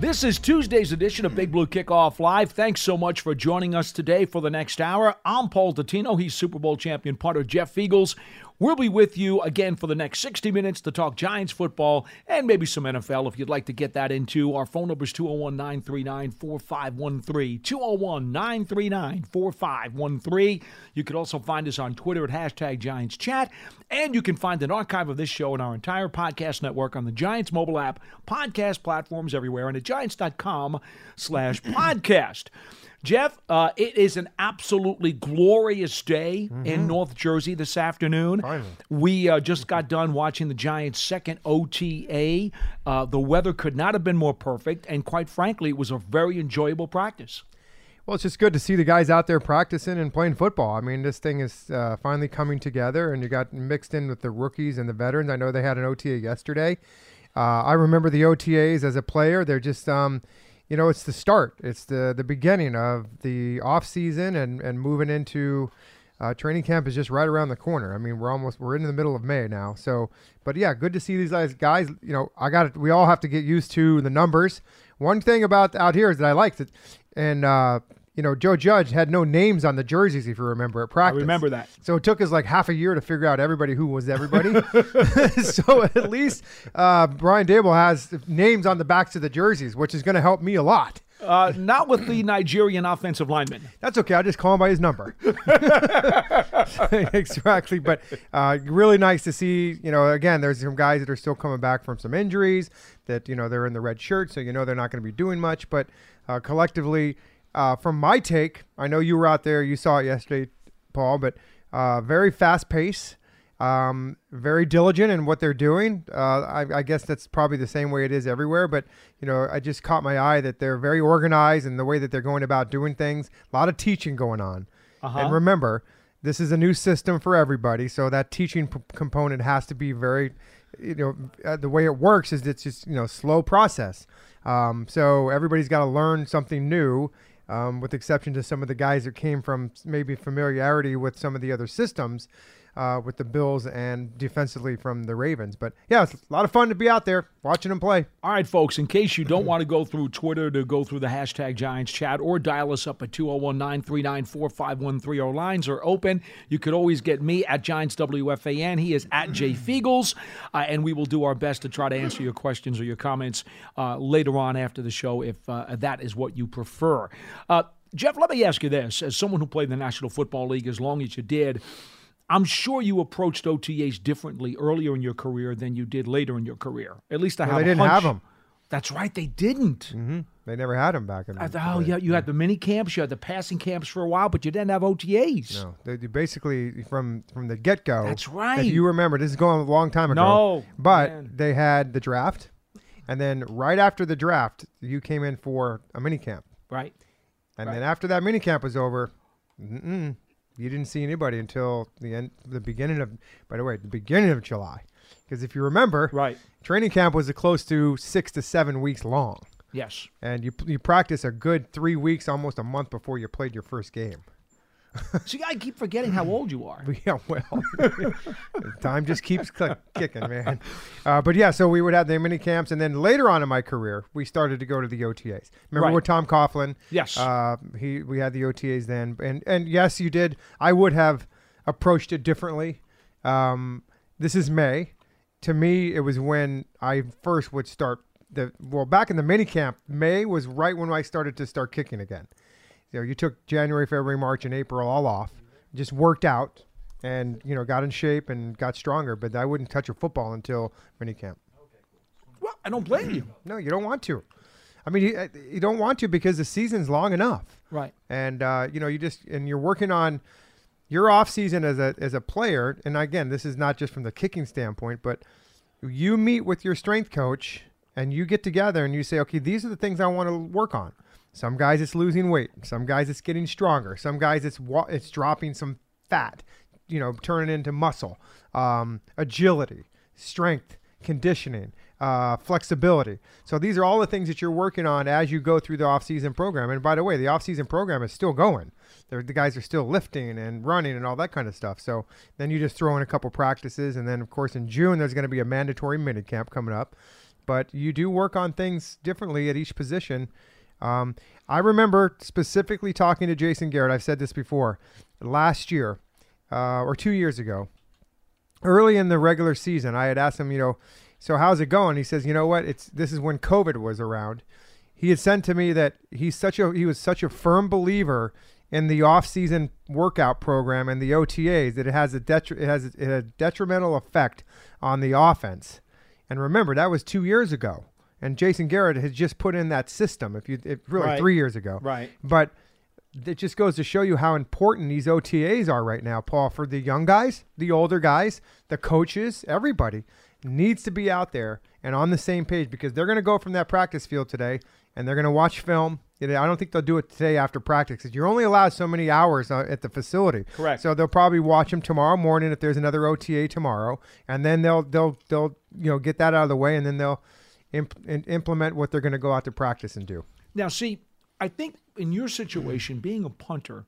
This is Tuesday's edition of Big Blue Kickoff Live. Thanks so much for joining us today for the next hour. I'm Paul Dottino. He's Super Bowl champion punter Jeff Feagles. We'll be with you again for the next 60 minutes to talk Giants football and maybe some NFL if you'd like to get that into. Our phone number is 201 939 4513. 201 939 4513. You can also find us on Twitter at hashtag Giants Chat. And you can find an archive of this show and our entire podcast network on the Giants mobile app, podcast platforms everywhere, and at giants.com slash podcast. Jeff, uh, it is an absolutely glorious day in North Jersey this afternoon. We uh, just got done watching the Giants' second OTA. Uh, the weather could not have been more perfect, and quite frankly, it was a very enjoyable practice. Well, it's just good to see the guys out there practicing and playing football. I mean, this thing is uh, finally coming together, and you got mixed in with the rookies and the veterans. I know they had an OTA yesterday. Uh, I remember the OTAs as a player. They're just, um, you know, it's the start. It's the the beginning of the off season and and moving into uh, training camp is just right around the corner. I mean, we're almost we're in the middle of May now. So, but yeah, good to see these guys. Guys, you know, I got it. We all have to get used to the numbers. One thing about out here is that I liked it, and uh, you know, Joe Judge had no names on the jerseys, if you remember at practice. I remember that. So it took us like half a year to figure out everybody who was everybody. so at least uh, Brian Daboll has names on the backs of the jerseys, which is going to help me a lot. Uh, not with the Nigerian offensive lineman. That's okay. I'll just call him by his number. exactly. But uh, really nice to see, you know, again, there's some guys that are still coming back from some injuries that, you know, they're in the red shirt, so you know they're not going to be doing much. But uh, collectively, uh, from my take, I know you were out there, you saw it yesterday, Paul, but uh, very fast pace. Um, very diligent in what they're doing. Uh, I, I guess that's probably the same way it is everywhere. But you know, I just caught my eye that they're very organized in the way that they're going about doing things. A lot of teaching going on. And remember, this is a new system for everybody, so that teaching p- component has to be very, you know, uh, the way it works is it's just you know slow process. Um, so everybody's got to learn something new. Um, with exception to some of the guys that came from maybe familiarity with some of the other systems, uh, with the Bills and defensively from the Ravens. But yeah, it's a lot of fun to be out there watching them play. All right, folks, in case you don't want to go through Twitter to go through the hashtag Giants chat or dial us up at 201 939 4513, our lines are open. You could always get me at Giants WFAN. He is at Jay Feagles, uh, and we will do our best to try to answer your questions or your comments uh, later on after the show if uh, that is what you prefer. Uh, Jeff, let me ask you this. As someone who played in the National Football League as long as you did, I'm sure you approached OTAs differently earlier in your career than you did later in your career. At least I Well, have they didn't have them. That's right, they didn't. Mm-hmm. They never had them back in. The thought, oh, yeah, you had the mini camps, you had the passing camps for a while, but you didn't have OTAs. No, they, they basically from from the get go. That's right. If you remember, this is going a long time ago. No, but man. they had the draft, and then right after the draft, you came in for a mini camp, Right. and then after that mini camp was over, mm-mm, you didn't see anybody until the end, the beginning of. By the way, the beginning of July, because if you remember, Right. training camp was close to six to seven weeks long, Yes. and you you practice a good three weeks, almost a month before you played your first game. So I keep forgetting how old you are. Yeah, well, time just keeps click, kicking, man. Uh, but yeah, so we would have the mini camps, and then later on in my career, we started to go to the OTAs. Remember Right. with Tom Coughlin? Yes. Uh, he we had the OTAs then, and and yes, you did. I would have approached it differently. Um, this is May. To me, it was when I first would start the well back in the mini camp. May was right when I started to start kicking again. You know, you took January, February, March, and April all off, just worked out, and you know got in shape and got stronger. But I wouldn't touch a football until minicamp. Well, I don't blame you. No, you don't want to. I mean, you, you don't want to because the season's long enough, Right. and uh, you know you just and you're working on your off season as a as a player. And again, this is not just from the kicking standpoint, but you meet with your strength coach and you get together and you say, okay, these are the things I want to work on. Some guys it's losing weight. Some guys it's getting stronger. Some guys it's wa- it's dropping some fat. you know, turning into muscle, um, agility, strength, conditioning, uh, flexibility. So these are all the things that you're working on as you go through the off-season program. And by the way, the off-season program is still going. They're, the guys are still lifting and running and all that kind of stuff. So then you just throw in a couple practices, and then of course in June there's going to be a mandatory mini camp coming up. But you do work on things differently at each position. Um, I remember specifically talking to Jason Garrett. I've said this before. Last year, uh, or two years ago, early in the regular season, I had asked him, you know, so how's it going? He says, you know what? It's this is when COVID was around. He had sent to me that he's such a he was such a firm believer in the off-season workout program and the OTAs that it has a detri- it has a, a detrimental effect on the offense. And remember, that was two years ago. And Jason Garrett has just put in that system. If you, it, really Right. three years ago, Right. But it just goes to show you how important these OTAs are right now, Paul, for the young guys, the older guys, the coaches, everybody needs to be out there and on the same page because they're going to go from that practice field today and they're going to watch film. I don't think they'll do it today after practice you're only allowed so many hours uh, at the facility. Correct. So they'll probably watch them tomorrow morning if there's another OTA tomorrow, and then they'll they'll they'll you know get that out of the way, and then they'll imp- implement what they're going to go out to practice and do. Now, see, I think in your situation, being a punter,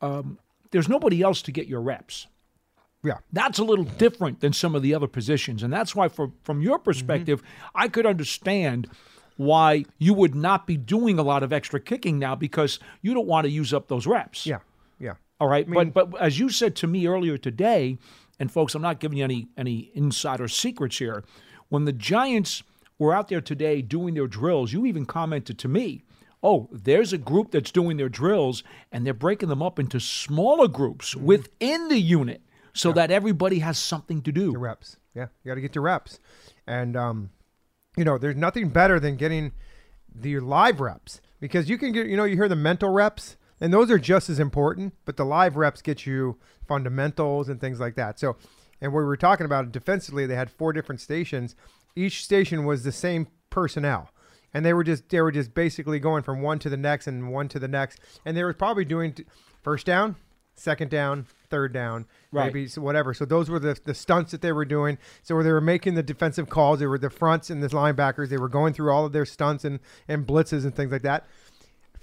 um, there's nobody else to get your reps. Yeah. That's a little different than some of the other positions, and that's why, for, from your perspective, I could understand why you would not be doing a lot of extra kicking now because you don't want to use up those reps. Yeah. Yeah. All right, but but as you said to me earlier today, and folks, I'm not giving you any any insider secrets here. When the Giants were out there today doing their drills, you even commented to me, "Oh, there's a group that's doing their drills, and they're breaking them up into smaller groups within the unit, so that everybody has something to do." Your reps. Yeah, you got to get your reps, and um, you know, there's nothing better than getting the live reps because you can get, you know, you hear the mental reps, and those are just as important, but the live reps get you fundamentals and things like that. So, and we were talking about it defensively, they had four different stations. Each station was the same personnel. And they were just they were just basically going from one to the next and one to the next, and they were probably doing t- first down, second down, third down, Right. maybe so whatever. So those were the, the stunts that they were doing. So where they were making the defensive calls, they were the fronts and the linebackers. They were going through all of their stunts and, and blitzes and things like that.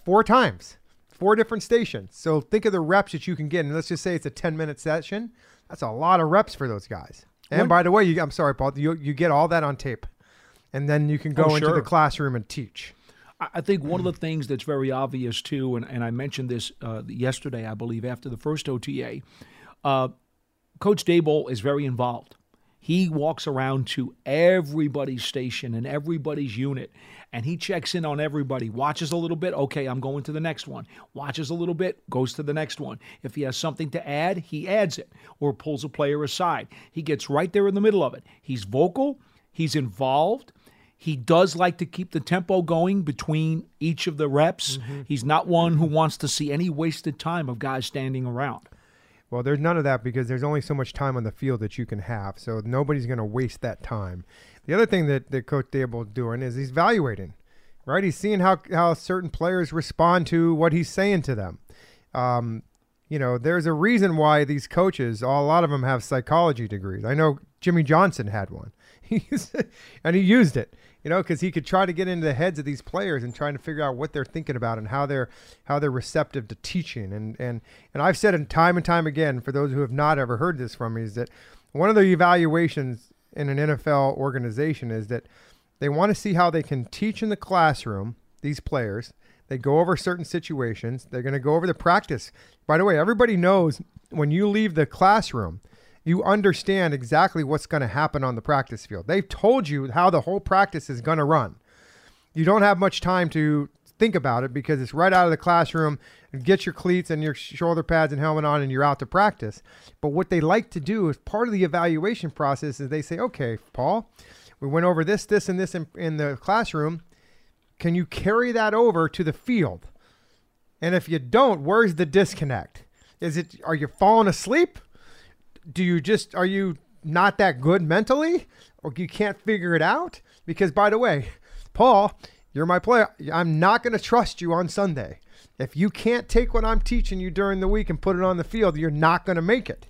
Four times, four different stations. So think of the reps that you can get. And let's just say it's a 10 minute session. That's a lot of reps for those guys. And by the way, you, I'm sorry, Paul, you, you get all that on tape. And then you can go Oh, into sure. the classroom and teach. I I think one of the things that's very obvious too, and, and I mentioned this uh, yesterday, I believe, after the first OTA, uh, Coach Daboll is very involved. He walks around to everybody's station and everybody's unit, and he checks in on everybody. Watches a little bit, okay, I'm going to the next one. Watches a little bit, goes to the next one. If he has something to add, he adds it or pulls a player aside. He gets right there in the middle of it. He's vocal, he's involved. He does like to keep the tempo going between each of the reps. Mm-hmm. He's not one who wants to see any wasted time of guys standing around. Well, there's none of that because there's only so much time on the field that you can have. So nobody's going to waste that time. The other thing that, that Coach Daboll is doing is he's evaluating, right? He's seeing how, how certain players respond to what he's saying to them. Um, you know, there's a reason why these coaches, a lot of them have psychology degrees. I know Jimmy Johnson had one, He's, and he used it. You know, because he could try to get into the heads of these players and trying to figure out what they're thinking about and how they're how they're receptive to teaching. And and and I've said it time and time again for those who have not ever heard this from me is that one of the evaluations in an NFL organization is that they want to see how they can teach in the classroom these players. They go over certain situations. They're going to go over the practice. By the way, everybody knows when you leave the classroom, you understand exactly what's going to happen on the practice field. They've told you how the whole practice is going to run. You don't have much time to think about it because it's right out of the classroom. Get your cleats and your shoulder pads and helmet on, and you're out to practice. But what they like to do is part of the evaluation process is they say, okay, Paul, we went over this, this, and this in, in the classroom. Can you carry that over to the field? And if you don't, where's the disconnect? Is it are you falling asleep? Do you just are you not that good mentally or you can't figure it out? Because by the way, Paul, you're my player. I'm not going to trust you on Sunday. If you can't take what I'm teaching you during the week and put it on the field, you're not going to make it.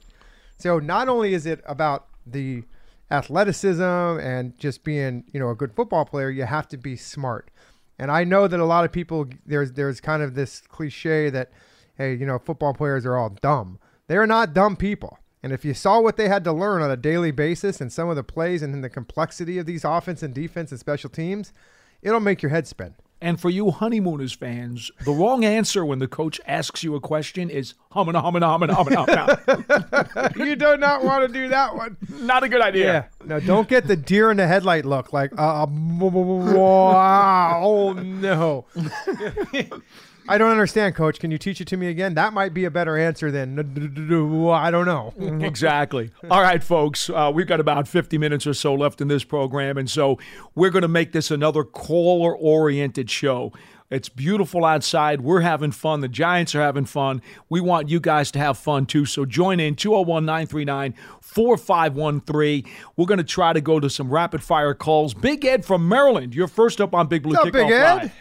So not only is it about the athleticism and just being, you know, a good football player, you have to be smart. And I know that a lot of people there's there's kind of this cliche that hey, you know, football players are all dumb. They're not dumb people. And if you saw what they had to learn on a daily basis and some of the plays and the complexity of these offense and defense and special teams, it'll make your head spin. And for you honeymooners fans, the wrong answer when the coach asks you a question is humana humana humana humana. humana. you do not want to do that one. Not a good idea. Yeah. No, don't get the deer in the headlight look like, uh, wow, oh no. I don't understand, coach. Can you teach it to me again? That might be a better answer than I don't know. exactly. All right, folks. Uh, we've got about 50 minutes or so left in this program. And so we're going to make this another caller oriented show. It's beautiful outside. We're having fun. The Giants are having fun. We want you guys to have fun too. So join in 201 939 4513. We're going to try to go to some rapid fire calls. Big Ed from Maryland, you're first up on Big Blue What's up, Kickoff Big Ed? Live.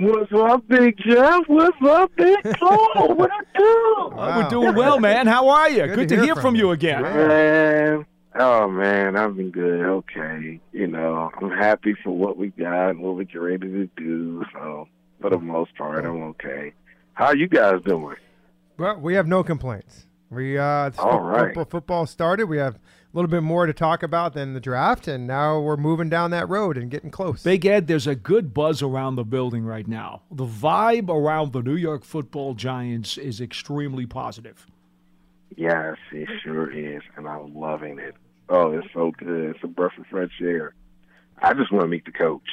What's up, Big Jeff? What's up, Big Cole? What I do? Uh, We're doing well, man. How are you? Good, to to hear hear from from you. you again. Man, oh man, I've been good. Okay, you know, I'm happy for what we got and what we get ready to do. So, for the most part, I'm okay. How you guys doing? Well, we have no complaints. We uh, All fo- right. football, football started. We have a little bit more to talk about than the draft, and now we're moving down that road and getting close. Big Ed, there's a good buzz around the building right now. The vibe around the New York football giants is extremely positive. Yes, it sure is, and I'm loving it. Oh, it's so good. It's a breath of fresh air. I just want to meet the coach.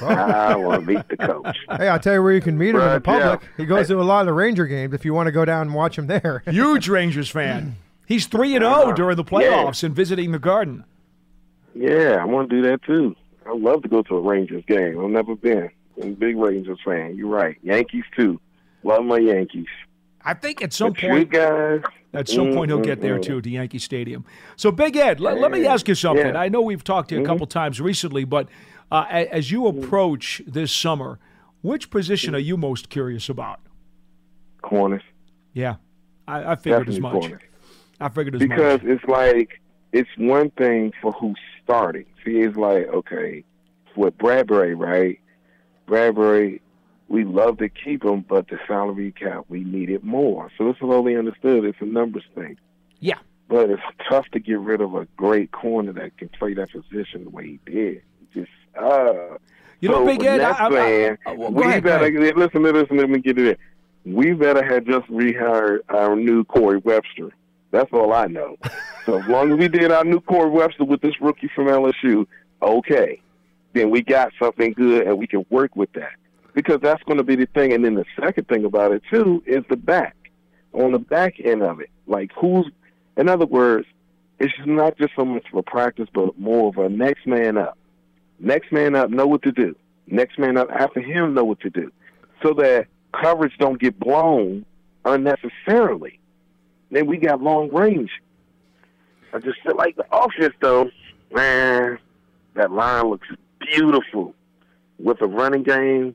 Oh. I want to meet the coach. Hey, I'll tell you where you can meet him in the Right, public. yeah. He goes to a lot of the Ranger games. If you want to go down and watch him there, Huge Rangers fan. He's 3 and 0 during the playoffs and visiting the Garden. Yeah, I want to do that too. I love to go to a Rangers game. I've never been. I'm a big Rangers fan. You're right. Yankees too. Love my Yankees. I think at some But point guys, At some point, he'll get there Mm-mm-mm. too, to Yankee Stadium. So, Big Ed, let, let me ask you something. Yeah. Mm-hmm. I know we've talked to you a couple times recently, but uh, as you approach this summer, which position are you most curious about? corners. Yeah, I, I figured as much. corners. I figured as Because much. it's like it's one thing for who's starting. See, it's like okay, with Bradberry, right? Bradberry, we love to keep him, but the salary cap we needed more. So it's slowly understood. It's a numbers thing. Yeah. But it's tough to get rid of a great corner that can play that position the way he did. Just uh You know, so Big with Ed, that I- I- saying, I- well, we ahead, go better ahead. listen to this let me get it in. We better have just rehired our new Corey Webster. That's all I know. so as long as we did our new Corey Webster with this rookie from LSU, okay, then we got something good and we can work with that because that's going to be the thing. And then the second thing about it too is the back on the back end of it. Like who's, in other words, it's not just so much of a practice, but more of a next man up. Next man up, know what to do. Next man up after him, know what to do, so that coverage don't get blown unnecessarily. Then we got long range. I just feel like the offense, though, man, that line looks beautiful. With a running game,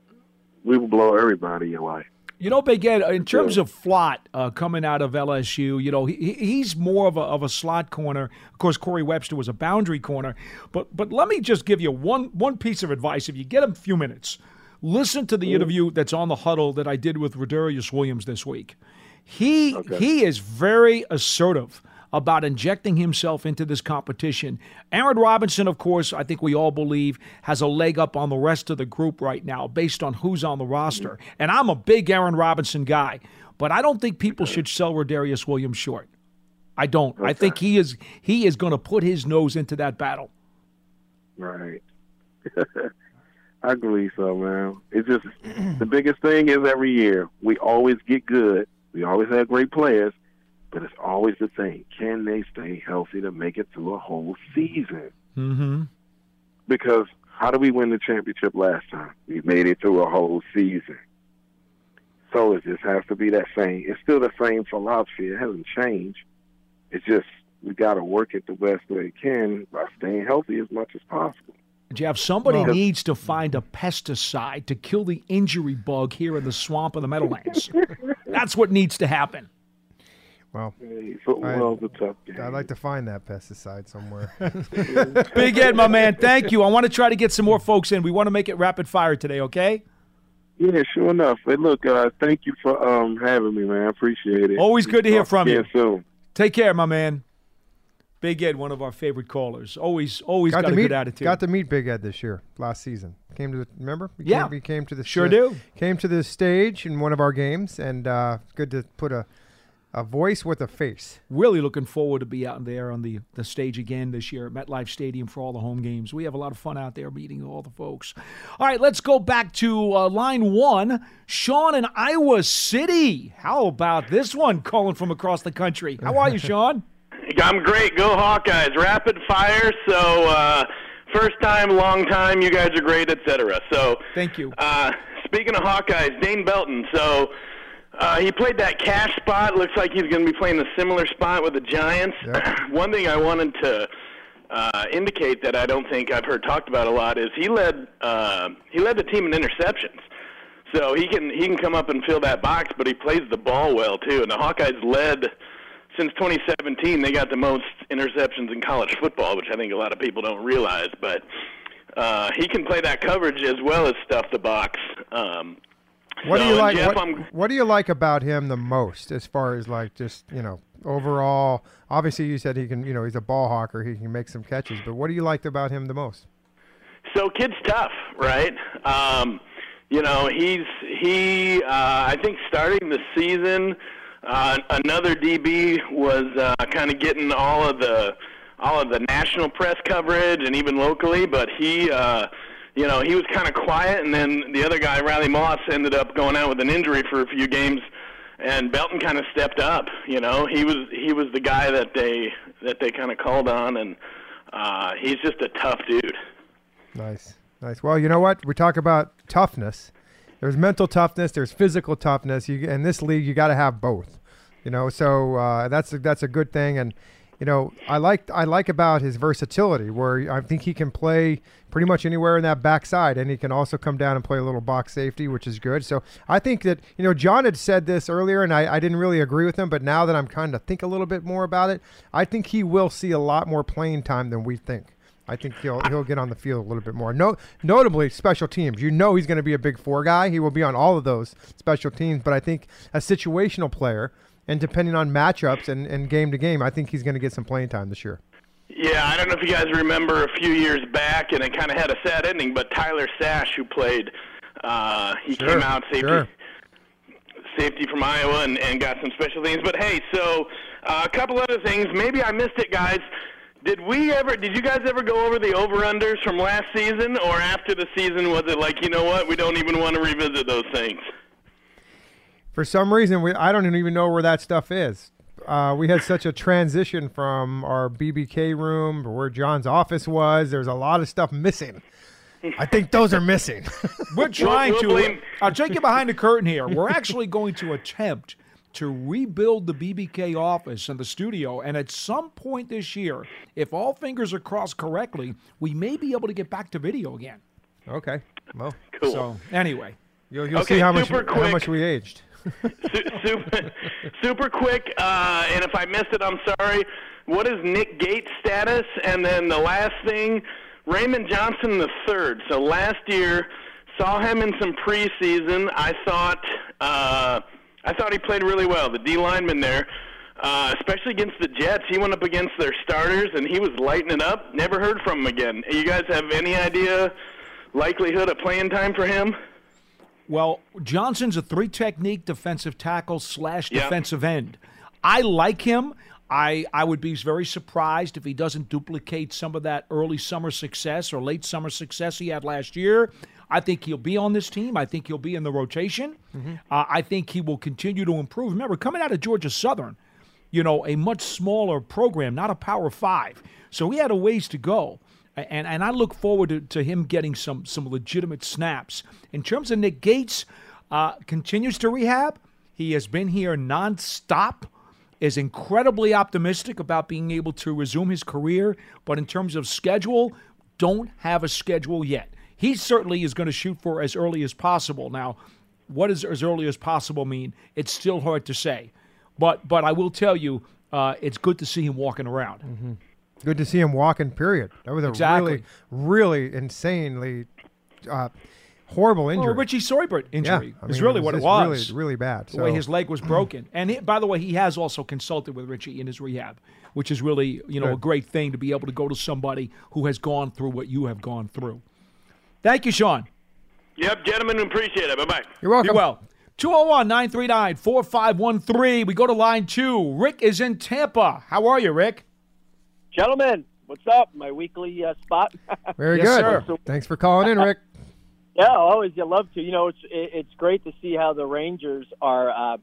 we will blow everybody away. You know, Big Ed, in terms of Flott uh, coming out of LSU, you know, he, he- he's more of a, of a slot corner. Of course, Corey Webster was a boundary corner. But but let me just give you one one piece of advice. If you get a few minutes, listen to the interview that's on the huddle that I did with Rodarius Williams this week. He he is very assertive about injecting himself into this competition. Aaron Robinson, of course, I think we all believe has a leg up on the rest of the group right now based on who's on the roster. And I'm a big Aaron Robinson guy, but I don't think people should sell Rodarius Williams short. I don't. I think he is he is going to put his nose into that battle. Right. I believe so, man. It's just the biggest thing is every year we always get good. We always have great players, but it's always the thing: can they stay healthy to make it through a whole season? Mm-hmm. Because how do we win the championship last time? We made it through a whole season. So it just has to be that same. It's still the same philosophy. It hasn't changed. It's just we got to work it the best way we can by staying healthy as much as possible. Jeff, somebody Well- needs to find a pesticide to kill the injury bug here in the swamp of the Meadowlands. That's what needs to happen. Well, Hey, football's a. I'd like to find that pesticide somewhere. Big Ed, my man, thank you. I want to try to get some more folks in. We want to make it rapid fire today, okay? Yeah, sure enough. Hey, look, uh, thank you for um, having me, man. I appreciate it. Always good to hear from you. again Soon. Take care, my man. Big Ed, one of our favorite callers. Always, always got, got a meet good attitude. got to meet Big Ed this year, last season. Came to the remember? He Yeah. came, he came to the Sure uh, do. Came to the stage in one of our games, and uh, good to put a a voice with a face. really looking forward to be out there on the, the stage again this year at MetLife Stadium for all the home games. We have a lot of fun out there meeting all the folks. All right, let's go back to uh, line one. Sean in Iowa City. How about this one calling from across the country? How are you, Sean? I'm great. Go Hawkeyes. Rapid fire. So, uh, first time, long time. You guys are great, etc. So, Thank you. uh, speaking of Hawkeyes, Dane Belton. So, uh, he played that cash spot. Looks like he's going to be playing a similar spot with the Giants. One thing I wanted to uh, indicate that I don't think I've heard talked about a lot is he led uh, he led the team in interceptions. So he can he can come up and fill that box, but he plays the ball well too. And the Hawkeyes led since 2017. They got the most interceptions in college football, which I think a lot of people don't realize. But uh, he can play that coverage as well as stuff the box. Um, What do you like? Jeff, what, what do you like about him the most, as far as like just you know overall? Obviously, you said he can. You know, he's a ball hawker. He can make some catches. But what do you like about him the most? So kid's tough, right? Um, you know, he's he. Uh, I think starting the season, uh, another DB was uh, kind of getting all of the all of the national press coverage and even locally, but he. Uh, you know, he was kind of quiet, and then the other guy, Riley Moss, ended up going out with an injury for a few games, and Belton kind of stepped up. You know, he was he was the guy that they that they kind of called on, and uh, he's just a tough dude. Nice, nice. Well, you know what? We talk about toughness. There's mental toughness. There's physical toughness. You in this league, you got to have both. You know, so uh, that's a, that's a good thing. And you know, I like I like about his versatility, where I think he can play pretty much anywhere in that backside, and he can also come down and play a little box safety, which is good. So I think that you know, John had said this earlier, and I, I didn't really agree with him, but now that I'm kind of think a little bit more about it, I think he will see a lot more playing time than we think. I think he'll he'll get on the field a little bit more. No, notably special teams. You know he's going to be a big four guy. He will be on all of those special teams. But I think a situational player, and depending on matchups and, and game to game, I think he's going to get some playing time this year. Yeah, I don't know if you guys remember a few years back, and it kind of had a sad ending. But Tyler Sash, who played, uh, he Sure, came out safety, sure. safety from Iowa, and, and got some special things. But hey, so uh, a couple other things. Maybe I missed it, guys. Did we ever? Did you guys ever go over the over/unders from last season, or after the season? Was it like you know what? We don't even want to revisit those things. For some reason, we I don't even know where that stuff is. Uh, we had such a transition from our BBK room where John's office was. There's a lot of stuff missing. I think those are missing. We're trying we'll to. blame- I'll take you behind the curtain here. We're actually going to attempt to rebuild the BBK office and the studio. And at some point this year, if all fingers are crossed correctly, we may be able to get back to video again. okay. Well, Cool. So, anyway. you'll, you'll Okay, see how much super how much we aged. Super, super quick, uh, and if I missed it, I'm sorry. What is Nick Gates' status? And then the last thing, Raymond Johnson the third. So last year, saw him in some preseason. I thought, uh, I thought he played really well. The D lineman there, uh, especially against the Jets, he went up against their starters and he was lighting it up. Never heard from him again. You guys have any idea likelihood of playing time for him? Well, Johnson's a three technique defensive tackle slash Yep. defensive end. I like him. I, I would be very surprised if he doesn't duplicate some of that early summer success or late summer success he had last year. I think he'll be on this team. I think he'll be in the rotation. Uh, I think he will continue to improve. Remember, coming out of Georgia Southern, you know, a much smaller program, not a Power Five. So he had a ways to go. And, and I look forward to, to him getting some, some legitimate snaps. In terms of Nick Gates, uh, continues to rehab. He has been here nonstop, is incredibly optimistic about being able to resume his career. But in terms of schedule, don't have a schedule yet. He certainly is going to shoot for as early as possible. Now, what does as early as possible mean? It's still hard to say. But but I will tell you, uh, it's good to see him walking around. Good to see him walking. Period. That was a Exactly. really, really insanely uh, horrible injury. Well, Richie Seubert injury I is really it what it was. Really, really bad. the way his leg was broken. And he, by the way, he has also consulted with Richie in his rehab, which is really you know a great thing to be able to go to somebody who has gone through what you have gone through. Thank you, Sean. Yep, gentlemen, appreciate it. Bye bye. You're welcome. Be well. 201 939 4513. We go to line two. Rick is in Tampa. How are you, Rick? Gentlemen, what's up? My weekly uh, spot. Very Yes, good. sir. Thanks for calling in, Rick. yeah, always. You love to. You know, it's it, it's great to see how the Rangers are. Uh,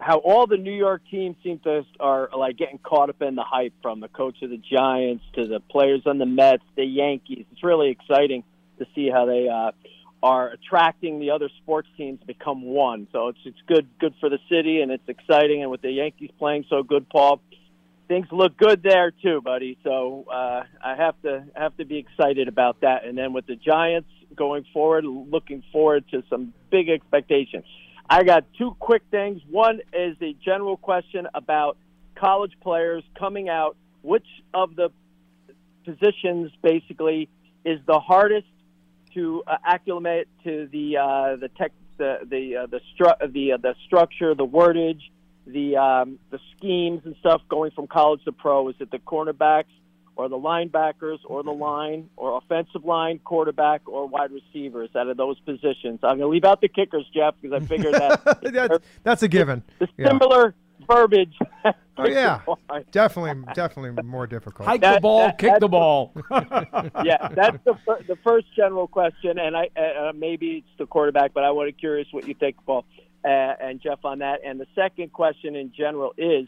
how all the New York teams seem to are like getting caught up in the hype from the coach of the Giants to the players on the Mets, the Yankees. It's really exciting to see how they uh, are attracting the other sports teams to become one. So it's it's good good for the city and it's exciting. And with the Yankees playing so good, Paul, things look good there too, buddy. So uh, I have to have to be excited about that. And then with the Giants going forward, looking forward to some big expectations. I got two quick things. One is a general question about college players coming out. Which of the positions basically is the hardest to uh, acclimate to the uh, the tech the the uh, the stru- the uh, the structure, the wordage, the um, the schemes and stuff going from college to pro? Is it the cornerbacks or the linebackers or the line or offensive line, quarterback or wide receivers out of those positions? I'm going to leave out the kickers, Jeff, because I figured that that's, that's a given. the Yeah. similar verbiage. Oh yeah, definitely, definitely more difficult. Hike the ball, that- kick the that's- ball. yeah, that's the fir- the first general question, and I uh, maybe it's the quarterback, but I want to curious what you think, Paul uh, and Jeff, on that. And the second question in general is,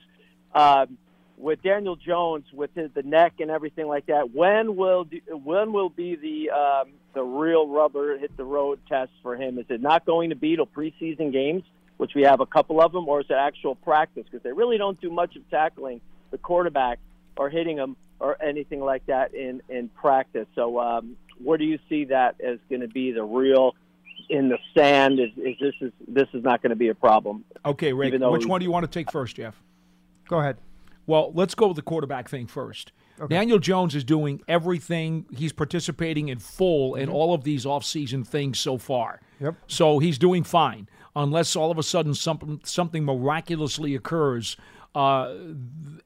um, with Daniel Jones, with his, the neck and everything like that, when will the, when will be the um, the real rubber hit the road test for him? Is it not going to be till preseason games, which we have a couple of them, or is it actual practice? Because they really don't do much of tackling the quarterback or hitting him or anything like that in in practice. So, um, where do you see that as going to be the real in the sand? Is, is this is this is not going to be a problem? Okay, Rick. Which one do you want to take first, Jeff? Go ahead. Well, let's go with the quarterback thing first. Daniel Jones is doing everything. He's participating in full in all of these offseason things so far. Yep. So he's doing fine, unless all of a sudden something something miraculously occurs. Uh,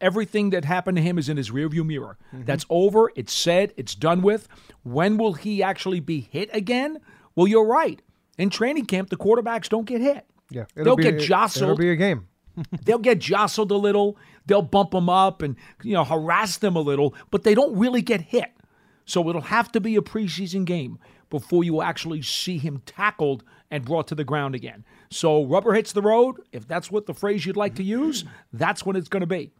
everything that happened to him is in his rearview mirror. That's over. It's said. It's done with. When will he actually be hit again? Well, you're right. In training camp, the quarterbacks don't get hit. Yeah, They'll get It'll jostled. be a game. They'll get jostled a little. They'll bump them up and you know harass them a little, but they don't really get hit. So it'll have to be a preseason game before you actually see him tackled and brought to the ground again. So rubber hits the road. If that's what the phrase you'd like to use, that's when it's going to be.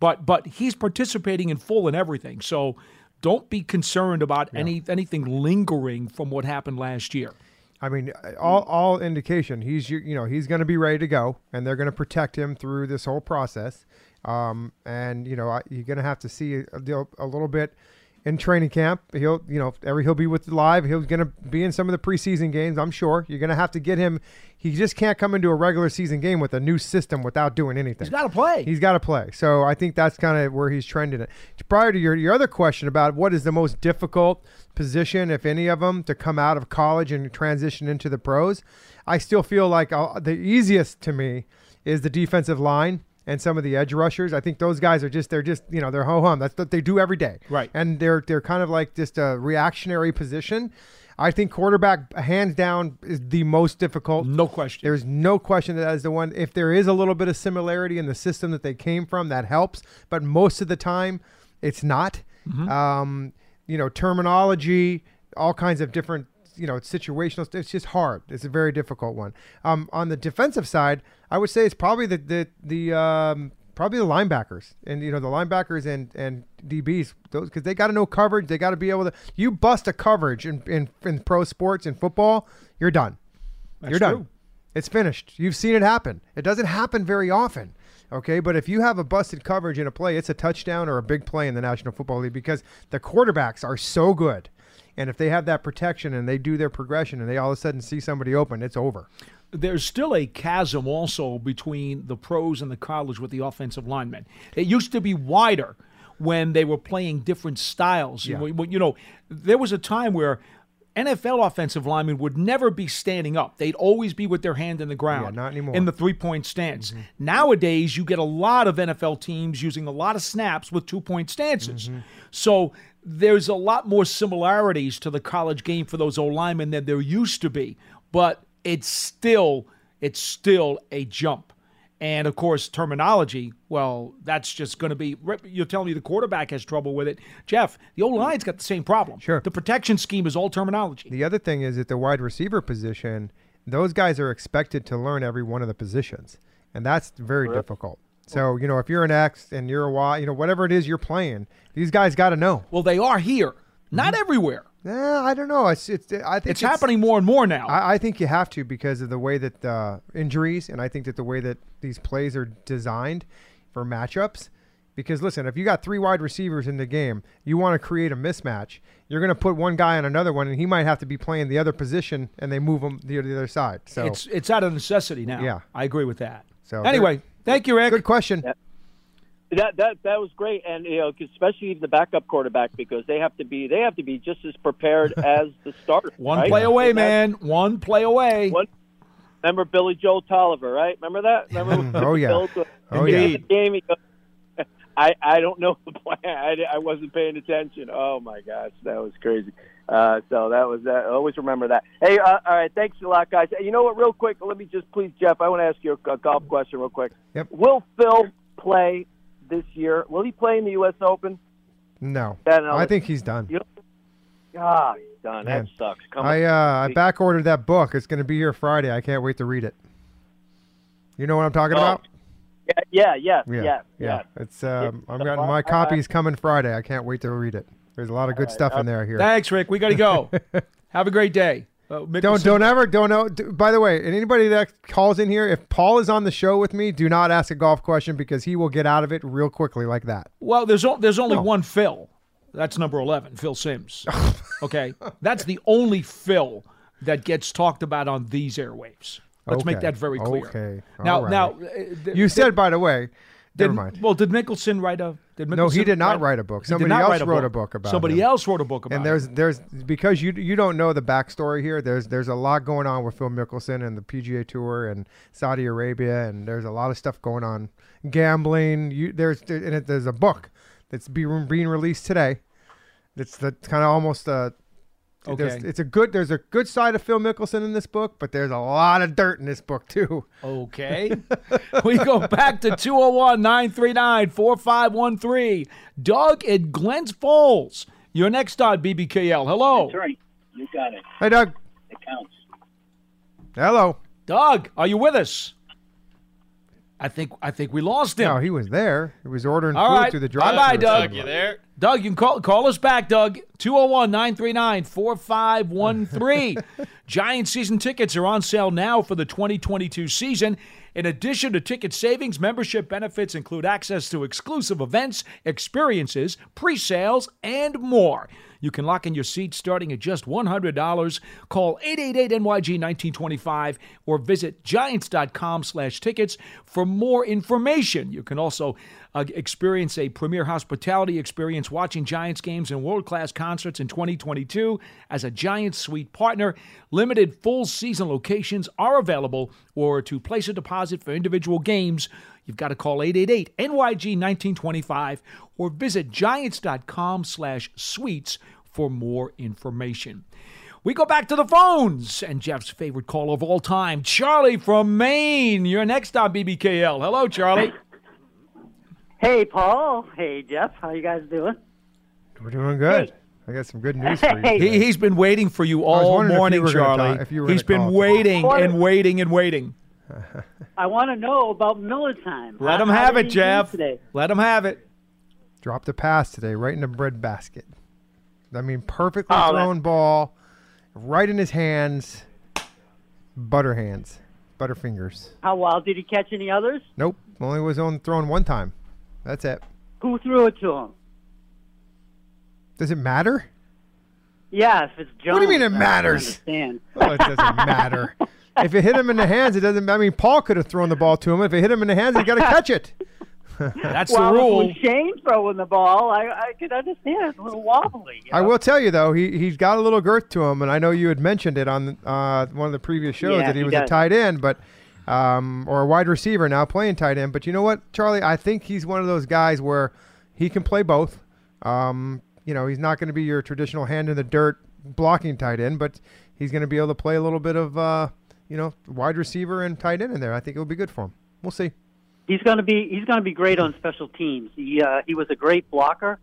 But but he's participating in full in everything. So don't be concerned about any anything lingering from what happened last year. I mean, all all indication he's you know he's going to be ready to go, and they're going to protect him through this whole process. Um, and you know you're going to have to see a, a little bit in training camp. He'll you know every he'll be with live. He's going to be in some of the preseason games. I'm sure you're going to have to get him. He just can't come into a regular season game with a new system without doing anything. He's got to play. He's got to play. So I think that's kind of where he's trending it. Prior to your, your other question about what is the most difficult position, if any of them, to come out of college and transition into the pros, I still feel like uh, the easiest to me is the defensive line and some of the edge rushers. I think those guys are just they're just you know they're ho hum. That's what they do every day. Right. And they're they're kind of like just a reactionary position. I think quarterback, hands down, is the most difficult. No question. There's no question that that is the one. If there is a little bit of similarity in the system that they came from, that helps. But most of the time, it's not. Um, you know, terminology, all kinds of different, you know, it's situational. It's just hard. It's a very difficult one. Um, on the defensive side, I would say it's probably the the the um, probably the linebackers and you know the linebackers and and DBs those because they got to know coverage. They got to be able to. You bust a coverage in in, in pro sports in football, you're done. That's you're done. true. It's finished. You've seen it happen. It doesn't happen very often. Okay, but if you have a busted coverage in a play, it's a touchdown or a big play in the National Football League because the quarterbacks are so good. And if they have that protection and they do their progression and they all of a sudden see somebody open, it's over. there's still a chasm also between the pros and the college with the offensive linemen. It used to be wider when they were playing different styles. Yeah. You, know, there was a time where NFL offensive linemen would never be standing up. They'd always be with their hand in the ground. Yeah, not anymore. In the three point stance. Mm-hmm. Nowadays, you get a lot of NFL teams using a lot of snaps with two point stances. Mm-hmm. So there's a lot more similarities to the college game for those O linemen than there used to be. But it's still it's still a jump. And of course, terminology, well, that's just going to be. You're telling me the quarterback has trouble with it. Jeff, the old line's got the same problem. Sure. The protection scheme is all terminology. The other thing is at the wide receiver position, those guys are expected to learn every one of the positions, and that's very difficult. So you know, if you're an X and you're a Y, you know, whatever it is you're playing, these guys got to know. Well, they are here, not everywhere. Yeah, I don't know. It's it's I think It's, happening more and more now. I, I think you have to because of the way that uh, injuries, and I think that the way that these plays are designed for matchups. Because listen, if you got three wide receivers in the game, you want to create a mismatch. You're going to put one guy on another one, and he might have to be playing the other position, and they move him the, the other side. So it's it's out of necessity now. Yeah. I agree with that. So anyway, thank you, Rick. Good question. That that that was great, and you know, especially the backup quarterback because they have to be they have to be just as prepared as the starter. One right? play away, man. One play away. One, remember Billy Joe Tolliver, right? Remember that? Remember Oh, yeah. Bill- Oh, at the end yeah. the game, he goes, I I don't know the plan. I, I wasn't paying attention. Oh my gosh, that was crazy. Uh, so that was that. Always remember that. Hey, uh, all right, thanks a lot, guys. You know what? Real quick, let me just please, Jeff. I want to ask you a, a golf question, real quick. Yep. Will Phil play this year? Will he play in the U.S. Open? No, I think he's done. You Ah, he's done. Man. That sucks. Come I uh, I back ordered that book. It's going to be here Friday. I can't wait to read it. You know what I'm talking Oh, about? Yeah, yeah, yeah, Yeah, yeah. yeah. It's um, I'm getting my I- copy's coming Friday. I can't wait to read it. There's a lot of good stuff in there here. Thanks, Rick. We got to go. Have a great day. Uh, Don't don't ever don't know. By the way, and anybody that calls in here, if Paul is on the show with me, do not ask a golf question because he will get out of it real quickly like that. Well, there's o- there's only No. one Phil. That's number eleven, Phil Simms. okay, that's the only Phil that gets talked about on these airwaves. Let's make that very clear. Okay. Now, right. now, uh, th- You said, by the way, did, never mind. Well, did Mickelson write a? Did Mickelson No, he did not write a book. Somebody else write wrote a book about Somebody him. else wrote a book about. And there's there's because you you don't know the backstory here. There's there's a lot going on with Phil Mickelson and the PGA Tour and Saudi Arabia, and there's a lot of stuff going on. Gambling. You there's there, and it, there's a book that's being being released today. It's the kind of almost a. there's- Okay. It's a good. There's a good side of Phil Mickelson in this book, but there's a lot of dirt in this book too. Okay. we go back to 201 939 4513. Doug at Glens Falls. You're next on BBKL. Hello. That's right. You got it. Hey, Doug. It counts. Hello. Doug, are you with us? I think I think we lost him. No, he was there. He was ordering All food right. through the drive. Bye-bye, Doug. Doug, you there? Doug, you can call call us back, Doug. 201-939-4513. Giants season tickets are on sale now for the 2022 season. In addition to ticket savings, membership benefits include access to exclusive events, experiences, pre-sales, and more. You can lock in your seats starting at just $100. Call 888-NYG-1925 or visit giants.com slash tickets for more information. You can also uh, experience a premier hospitality experience watching Giants games and world-class concerts in 2022 as a Giants Suite partner. Limited full season locations are available or to place a deposit for individual games, you've got to call 888-NYG-1925 or visit giants.com slash suites for more information. We go back to the phones and Jeff's favorite call of all time, Charlie from Maine. You're next on BBKL. Hello, Charlie. Hey, Paul. Hey, Jeff. How you guys doing? We're doing good. I got some good news for you. Hey. He, he's been waiting for you all wondering if you morning, were gonna Charlie. talk- if you were He's gonna been call. waiting What? and waiting and waiting. I want to know about Miller time. Let How- him have it, Jeff. Today? Let him have it. Dropped a pass today, right in the bread basket. I mean, perfectly Oh, that- thrown ball, right in his hands. Butter hands, butter fingers. How well did he catch any others? Nope, only was on thrown one time. That's it. Who threw it to him? Does it matter? Yeah, if it's Jones. What do you mean it I matters? understand. Well, it doesn't matter. if it hit him in the hands, it doesn't. I mean, Paul could have thrown the ball to him. If it hit him in the hands, he got to catch it. That's well, the rule. If it Shane throwing the ball, I, I could understand. It's a little wobbly. you I will tell you though, he he's got a little girth to him, and I know you had mentioned it on uh, one of the previous shows Yeah, that he he was a tight end, but um, or a wide receiver now playing tight end. But you know what, Charlie? I think he's one of those guys where he can play both. Um, you know, he's not going to be your traditional hand in the dirt blocking tight end, but he's going to be able to play a little bit of uh, you know wide receiver and tight end in there. I think it will be good for him. We'll see. He's going to be he's going to be great on special teams. He uh, he was a great blocker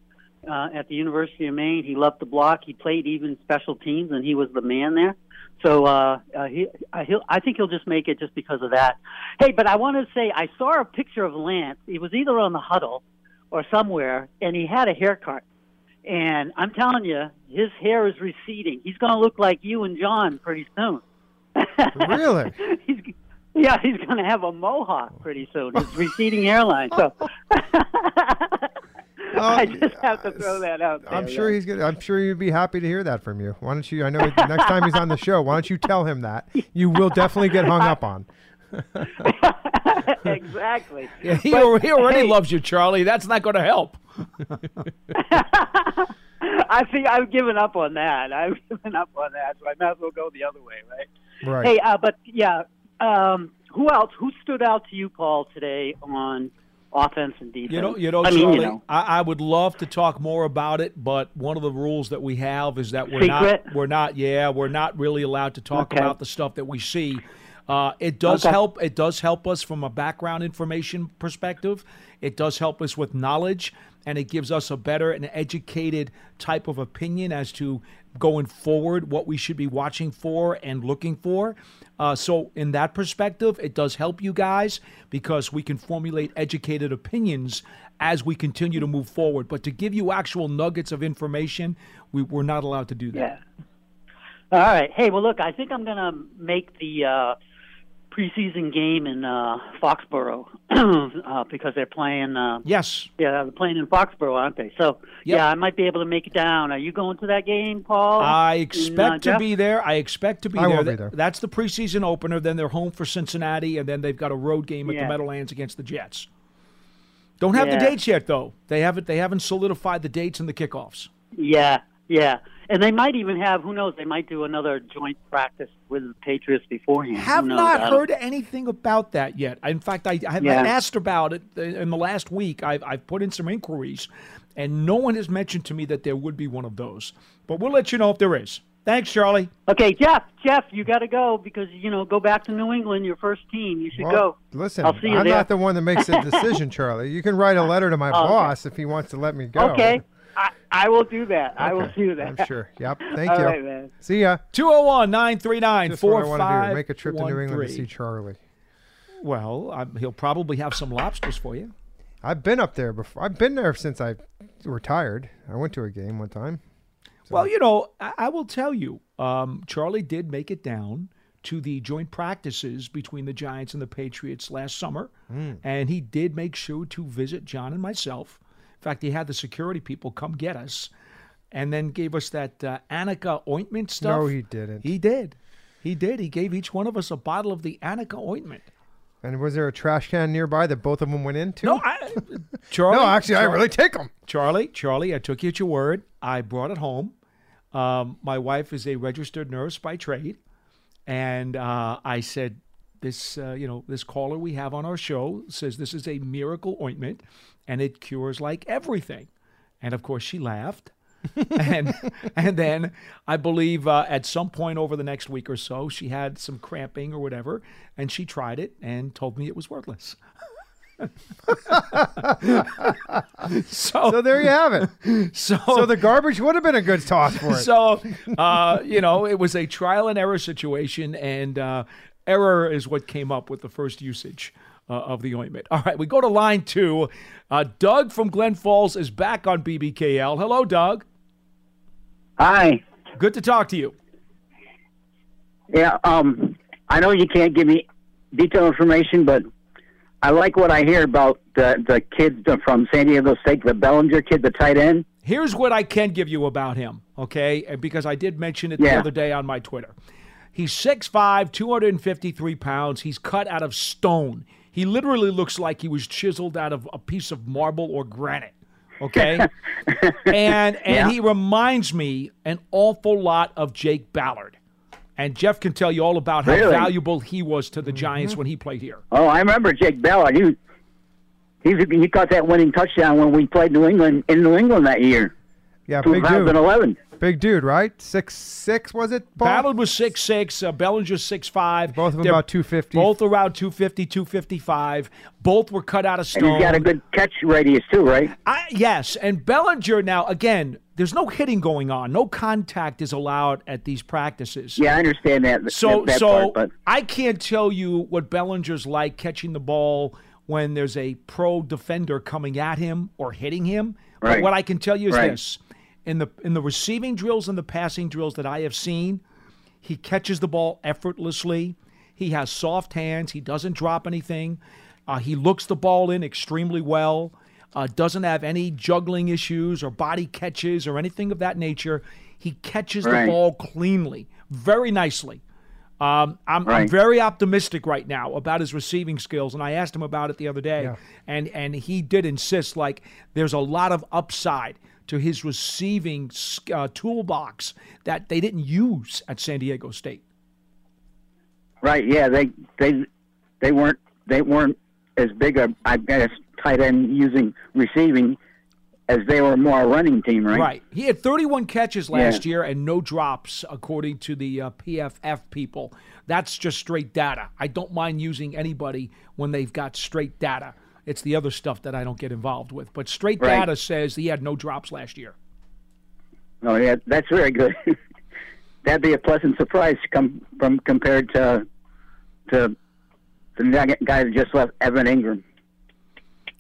uh, at the University of Maine. He loved to block. He played even special teams, and he was the man there. So uh, uh, he uh, he'll, I think he'll just make it just because of that. Hey, but I want to say I saw a picture of Lance. He was either on the huddle or somewhere, and he had a haircut. And I'm telling you, his hair is receding. He's going to look like you and John pretty soon. Really? he's yeah, he's going to have a mohawk pretty soon. His receding hairline. So I just have to throw that out there. I'm sure he's good. I'm sure he'd be happy to hear that from you. Why don't you? I know next time he's on the show, why don't you tell him that? You will definitely get hung up on. exactly. Yeah, he, But, he already hey, loves you, Charlie. That's not going to help. I think I've given up on that. I've given up on that, so I might as well go the other way, right? Right. Hey, uh, but yeah, um, who else? Who stood out to you, Paul, today on offense and defense? You know, you know, I mean, Charlie. you know, I, I would love to talk more about it, but one of the rules that we have is that we're Secret? not, we're not, yeah, we're not really allowed to talk Okay. about the stuff that we see. Uh, it does Okay. help. It does help us from a background information perspective. It does help us with knowledge, and it gives us a better and educated type of opinion as to going forward what we should be watching for and looking for. Uh, so, in that perspective, it does help you guys because we can formulate educated opinions as we continue to move forward. But to give you actual nuggets of information, we, we're not allowed to do that. Yeah. All right. Hey, well, look, I think I'm going to make the uh, preseason game in uh, Foxborough uh, because they're playing. Uh, Yes. yeah, they're playing in Foxborough, aren't they? So, yeah, I might be able to make it down. Are you going to that game, Paul? I And, uh, expect to be there. I expect to be I there. won't be there. That's the preseason opener. Then they're home for Cincinnati, and then they've got a road game at Yeah. the Meadowlands against the Jets. Don't have the dates yet, though. They haven't. They haven't solidified the dates and the kickoffs. Yeah, yeah. And they might even have, who knows, they might do another joint practice with the Patriots beforehand. Who Have not don't- heard anything about that yet. In fact, I, I have Yeah. asked about it in the last week. I've, I've put in some inquiries, and no one has mentioned to me that there would be one of those. But we'll let you know if there is. Thanks, Charlie. Okay, Jeff, Jeff, you got to go because, you know, go back to New England, your first team. You should Well, go. Listen, I'll see you I'm there. not the one that makes the decision, Charlie. You can write a letter to my Oh, okay. boss if he wants to let me go. Okay, I, I will do that. I will do that. I'm sure. Yep. Thank All you. right, man. See ya. 201 939 Just what I want to do. Make a trip to New England to see Charlie. Well, i he'll probably have some lobsters for you. I've been up there before. I've been there since I retired. I went to a game one time. Well, you know, I, I will tell you, um, Charlie did make it down to the joint practices between the Giants and the Patriots last summer, Mm. and he did make sure to visit John and myself. In fact, he had the security people come get us, and then gave us that uh, Arnica ointment stuff. No, he didn't. He did. He did. He gave each one of us a bottle of the Arnica ointment. And was there a trash can nearby that both of them went into? No, I, Charlie. no, actually, I really take them. Charlie, Charlie, I took you at your word. I brought it home. Um, my wife is a registered nurse by trade, and uh, I said, "This, uh, you know, this caller we have on our show says this is a miracle ointment, and it cures like everything." And of course, she laughed. and and then I believe uh, at some point over the next week or so, she had some cramping or whatever, and she tried it and told me it was worthless. so, So there you have it. so, So the garbage would have been a good toss for it. so uh, you know, it was a trial and error situation, and uh, error is what came up with the first usage uh, of the ointment. All right, we go to line two. Uh, Doug from Glen Falls is back on BBKL. Hello, Doug. Hi. Good to talk to you. Yeah, um, I know you can't give me detailed information, but I like what I hear about the the kids from San Diego State, the Bellinger kid, the tight end. Here's what I can give you about him, okay? Because I did mention it the other day on my Twitter. He's 6'5", 253 pounds. He's cut out of stone. He literally looks like he was chiseled out of a piece of marble or granite. Okay, and and Yeah. he reminds me an awful lot of Jake Ballard. And Jeff can tell you all about how Really? valuable he was to the Giants mm-hmm. when he played here. Oh, I remember Jake Ballard. He he he caught that winning touchdown when we played New England in New England that year. Yeah, big dude. 2011. Big dude, right? Six six was it? Paul? Ballard was six six. uh, Bellinger's 6'5". Both of them They're about 250. Both around 250, 255. Both were cut out of And stone. he's got a good catch radius too, right? I, yes, and Bellinger now again. There's no hitting going on. No contact is allowed at these practices. Yeah, I understand that. So, that, that so part, but I can't tell you what Bellinger's like catching the ball when there's a pro defender coming at him or hitting him. But Right. what I can tell you is Right. this: in the in the receiving drills and the passing drills that I have seen, he catches the ball effortlessly. He has soft hands. He doesn't drop anything. Uh, he looks the ball in extremely well. Uh, doesn't have any juggling issues or body catches or anything of that nature. He catches Right. the ball cleanly, very nicely. Um, I'm, I'm very optimistic right now about his receiving skills, and I asked him about it the other day, Yeah. and and he did insist like there's a lot of upside to his receiving uh, toolbox that they didn't use at San Diego State. right, yeah, they they they weren't they weren't as big a I guess tight end using receiving as they were more a running team, right? Right. He had 31 catches Yeah. last year and no drops, according to the uh, PFF people. That's just straight data. I don't mind using anybody when they've got straight data. It's the other stuff that I don't get involved with. But straight Right. data says he had no drops last year. Oh yeah, that's very good. That'd be a pleasant surprise come from compared to to the guy that just left, Evan Engram.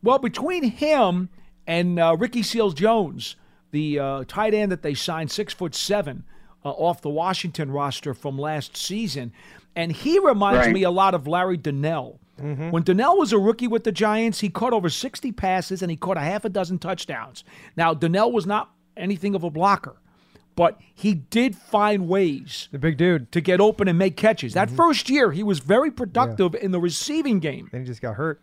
Well, between him and uh, Ricky Seals Jones, the uh, tight end that they signed, six foot seven, uh, off the Washington roster from last season, and he reminds Right. me a lot of Larry Donnell. Mm-hmm. When Donnell was a rookie with the Giants, he caught over 60 passes and he caught a half a dozen touchdowns. Now, Donnell was not anything of a blocker, but he did find ways The big dude. to get open and make catches. That mm-hmm. first year, he was very productive in the receiving game. Then he just got hurt.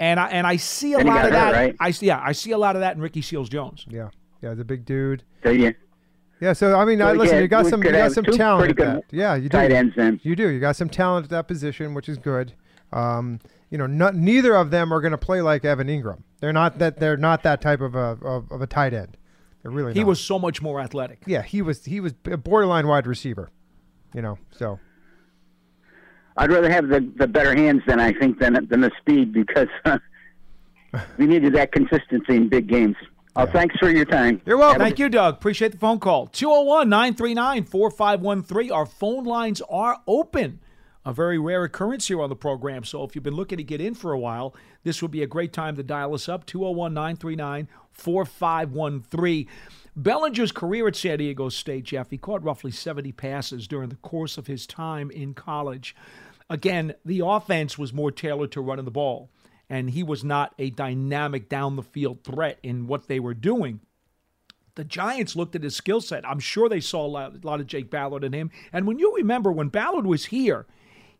And I and I see a And lot got of hurt, that. right? I see, yeah, I see a lot of that in Ricky Seals Jones. Yeah. Yeah, the big dude. So yeah, Yeah, so I mean, So, I, listen, yeah, you got some, you got some talent at that. Yeah, you do. tight ends then. You do. You got some talent at that position, which is good. Um, you know, not, neither of them are going to play like Evan Engram. They're not that. They're not that type of a of, of a tight end. They're really. He not. was so much more athletic. Yeah, he was. He was a borderline wide receiver. You know, so I'd rather have the the better hands than I think than than the speed because we needed that consistency in big games. Oh, thanks for your time. you're welcome. Thank you, Doug. Appreciate the phone call. 201 939 4513. Our phone lines are open. A very rare occurrence here on the program. So if you've been looking to get in for a while, this would be a great time to dial us up 201 939 4513. Bellinger's career at San Diego State, Jeff, he caught roughly 70 passes during the course of his time in college. Again, the offense was more tailored to running the ball, and he was not a dynamic down the field threat in what they were doing the Giants looked at his skill set. I'm sure they saw a lot, a lot of Jake Ballard in him. And when you remember when Ballard was here,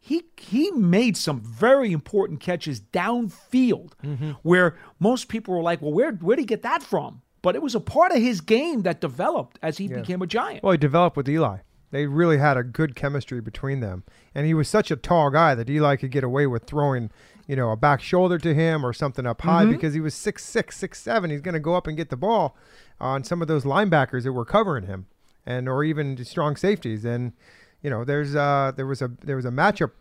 he he made some very important catches downfield where most people were like, "Well, where where did he get that from?" But it was a part of his game that developed as he became a Giant. Well, he developed with Eli. They really had a good chemistry between them, and he was such a tall guy that Eli could get away with throwing, you know, a back shoulder to him or something up high Mhm. because he was six six, six seven. He's going to go up and get the ball on some of those linebackers that were covering him, and or even strong safeties. And you know, there's uh there was a there was a matchup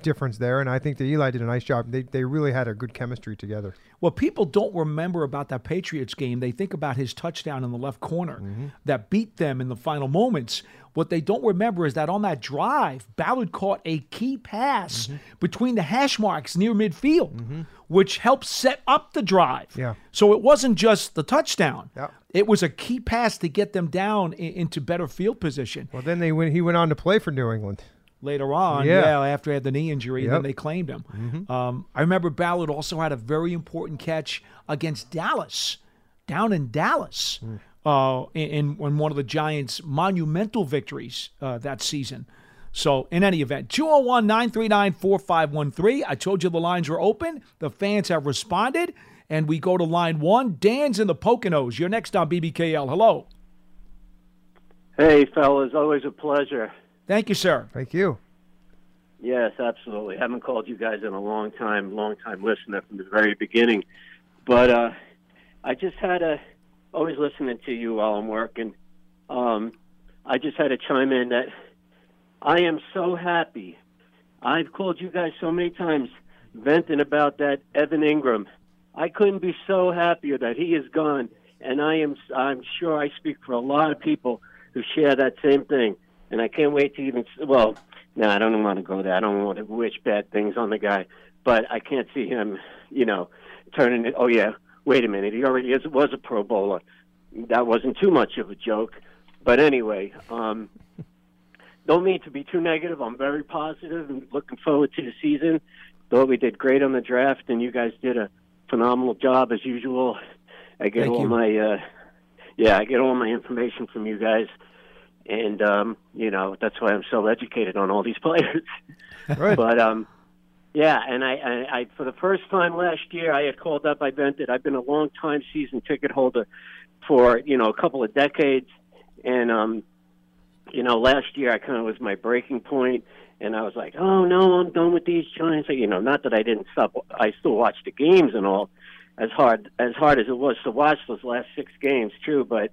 difference there, and I think that Eli did a nice job. They they really had a good chemistry together. What people don't remember about that Patriots game, they think about his touchdown in the left corner mm-hmm. that beat them in the final moments. What they don't remember is that on that drive, Ballard caught a key pass mm-hmm. between the hash marks near midfield, mm-hmm. which helped set up the drive. Yeah. So it wasn't just the touchdown. Yeah. It was a key pass to get them down i- into better field position. Well, then they went. He went on to play for New England. later on. Yeah. Yeah, after he had the knee injury, then they claimed him. Mhm. Um, I remember Ballard also had a very important catch against Dallas, down in Dallas, uh, in, in in one of the Giants' monumental victories uh, that season. So, in any event, 201 939 4513. I told you the lines were open. The fans have responded. And we go to line one. Dan's in the Poconos. You're next on BBKL. Hello. Hey, fellas, always a pleasure. Thank you, sir. Thank you. Yes, absolutely. Haven't called you guys in a long time, long time listener from the very beginning. But uh, I just had a, always listening to you while I'm working. Um, I just had to chime in that I am so happy. I've called you guys so many times venting about that Evan Engram. I couldn't be so happier that he is gone, and I am. I'm sure I speak for a lot of people who share that same thing. And I can't wait to even. Well, no, I don't want to go there. I don't want to wish bad things on the guy, but I can't see him, you know, turning it. Oh yeah, wait a minute. He already is, was a Pro Bowler. That wasn't too much of a joke. But anyway, um, don't mean to be too negative. I'm very positive and looking forward to the season. Thought we did great on the draft, and you guys did a phenomenal job as usual. I get Thank all you. my, uh, yeah, I get all my information from you guys, and um, you know that's why I'm so educated on all these players. Right. But um, yeah, and I, I, I for the first time last year, I had called up. I vented. I've been a long time season ticket holder for you know a couple of decades, and um, you know last year I kind of was my breaking point, and I was like, oh no, I'm done with these Giants. You know, not that I didn't stop. I still watched the games and all. As hard as hard as it was to watch those last six games, true, but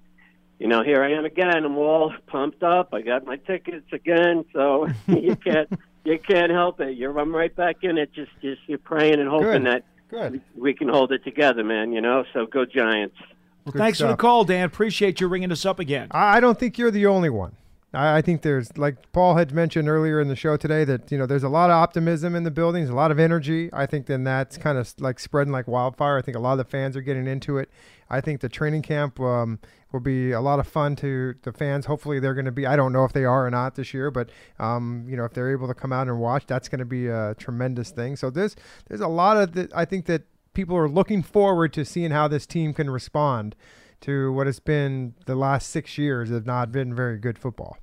you know, here I am again. I'm all pumped up. I got my tickets again, so you can't you can't help it. You're I'm right back in it. Just just you're praying and hoping Good. that Good. we can hold it together, man. You know, so go Giants. Well, Good thanks for the call, Dan. Appreciate you ringing us up again. I I don't think you're the only one. I think there's, like Paul had mentioned earlier in the show today, that you know there's a lot of optimism in the buildings, a lot of energy. I think then that's kind of like spreading like wildfire. I think a lot of the fans are getting into it. I think the training camp um, will be a lot of fun to the fans. Hopefully, they're going to be. I don't know if they are or not this year, but um, you know if they're able to come out and watch, that's going to be a tremendous thing. So there's there's a lot of the, I think that people are looking forward to seeing how this team can respond to what has been the last six years have not been very good football.